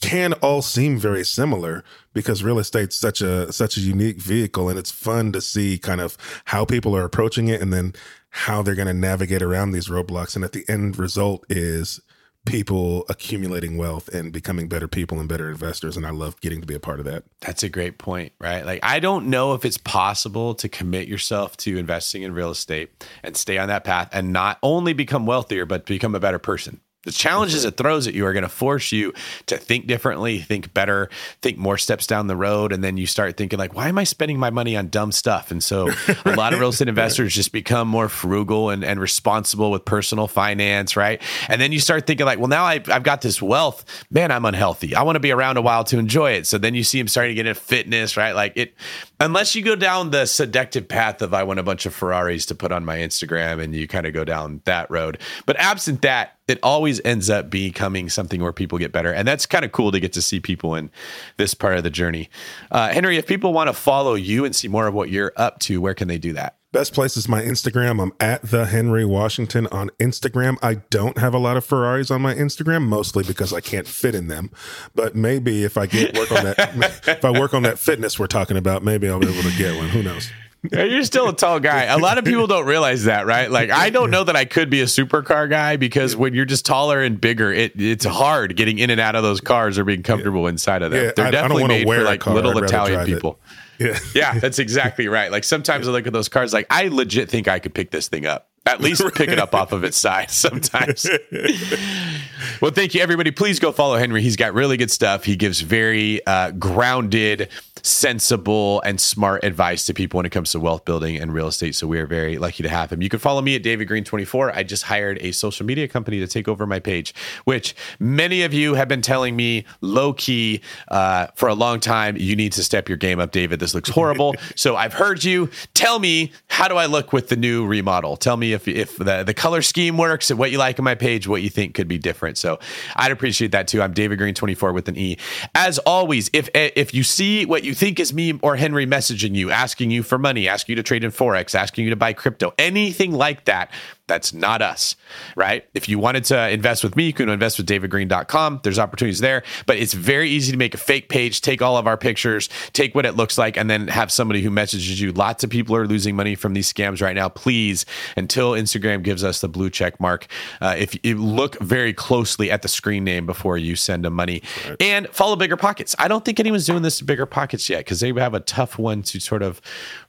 Speaker 3: can all seem very similar because real estate's such a such a unique vehicle and it's fun to see kind of how people are approaching it and then how they're going to navigate around these roadblocks and at the end result is people accumulating wealth and becoming better people and better investors and I love getting to be a part of that.
Speaker 1: That's a great point, right? Like I don't know if it's possible to commit yourself to investing in real estate and stay on that path and not only become wealthier but become a better person. The challenges it throws at you are going to force you to think differently, think better, think more steps down the road. And then you start thinking, like, why am I spending my money on dumb stuff? And so a lot of real estate investors just become more frugal and, and responsible with personal finance, right? And then you start thinking, like, well, now I, I've got this wealth. Man, I'm unhealthy. I want to be around a while to enjoy it. So then you see them starting to get into fitness, right? Like, it, unless you go down the seductive path of I want a bunch of Ferraris to put on my Instagram and you kind of go down that road. But absent that, it always ends up becoming something where people get better. And that's kind of cool to get to see people in this part of the journey. Uh, Henry, if people want to follow you and see more of what you're up to, where can they do that?
Speaker 3: Best place is my Instagram. I'm at the Henry Washington on Instagram. I don't have a lot of Ferraris on my Instagram, mostly because I can't fit in them. But maybe if I get work on that, if I work on that fitness we're talking about, maybe I'll be able to get one. Who knows?
Speaker 1: You're still a tall guy. A lot of people don't realize that, right? Like I don't know that I could be a supercar guy because when you're just taller and bigger, it, it's hard getting in and out of those cars or being comfortable inside of them. Yeah, They're definitely made for like little Italian people. Yeah. yeah, that's exactly right. Like sometimes. I look at those cars, like I legit think I could pick this thing up. At least pick it up off of its side sometimes. well, thank you, everybody. Please go follow Henry. He's got really good stuff. He gives very uh, grounded, sensible and smart advice to people when it comes to wealth building and real estate. So we are very lucky to have him. You can follow me at David Greene 24. I just hired a social media company to take over my page, which many of you have been telling me low key uh, for a long time. You need to step your game up, David. This looks horrible. so I've heard you. Tell me how do I look with the new remodel? Tell me if if the the color scheme works and what you like on my page, what you think could be different. So I'd appreciate that too. I'm David Greene 24 with an E. As always, if if you see what you think is me or Henry messaging you, asking you for money, asking you to trade in Forex, asking you to buy crypto, anything like that, that's not us, right? If you wanted to invest with me, you can invest with davidgreene.com. There's opportunities there, but it's very easy to make a fake page, take all of our pictures, take what it looks like, and then have somebody who messages you. Lots of people are losing money from these scams right now. Please, until Instagram gives us the blue check mark, uh, if you look very closely at the screen name before you send them money right. and follow Bigger Pockets. I don't think anyone's doing this to Bigger Pockets yet because they have a tough one to sort of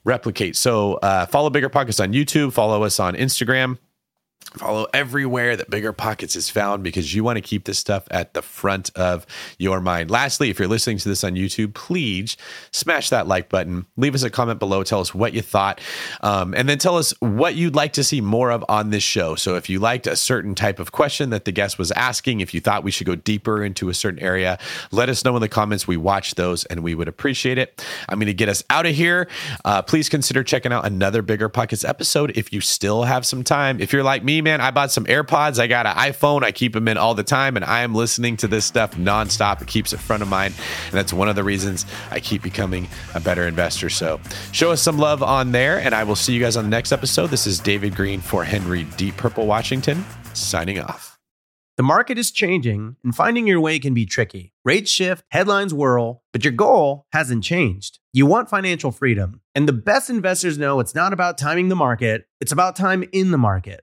Speaker 1: replicate. So uh, follow Bigger Pockets on YouTube, follow us on Instagram. Follow everywhere that Bigger Pockets is found because you want to keep this stuff at the front of your mind. Lastly, if you're listening to this on YouTube, please smash that like button. Leave us a comment below. Tell us what you thought. Um, and then tell us what you'd like to see more of on this show. So if you liked a certain type of question that the guest was asking, if you thought we should go deeper into a certain area, let us know in the comments. We watch those and we would appreciate it. I'm going to get us out of here. Uh, please consider checking out another Bigger Pockets episode if you still have some time. If you're like me, man, I bought some AirPods. I got an iPhone. I keep them in all the time, and I am listening to this stuff nonstop. It keeps it front of mind, and that's one of the reasons I keep becoming a better investor. So show us some love on there, and I will see you guys on the next episode. This is David Greene for Henry Deep Purple Washington, signing off.
Speaker 4: The market is changing, and finding your way can be tricky. Rates shift, headlines whirl, but your goal hasn't changed. You want financial freedom, and the best investors know it's not about timing the market, it's about time in the market.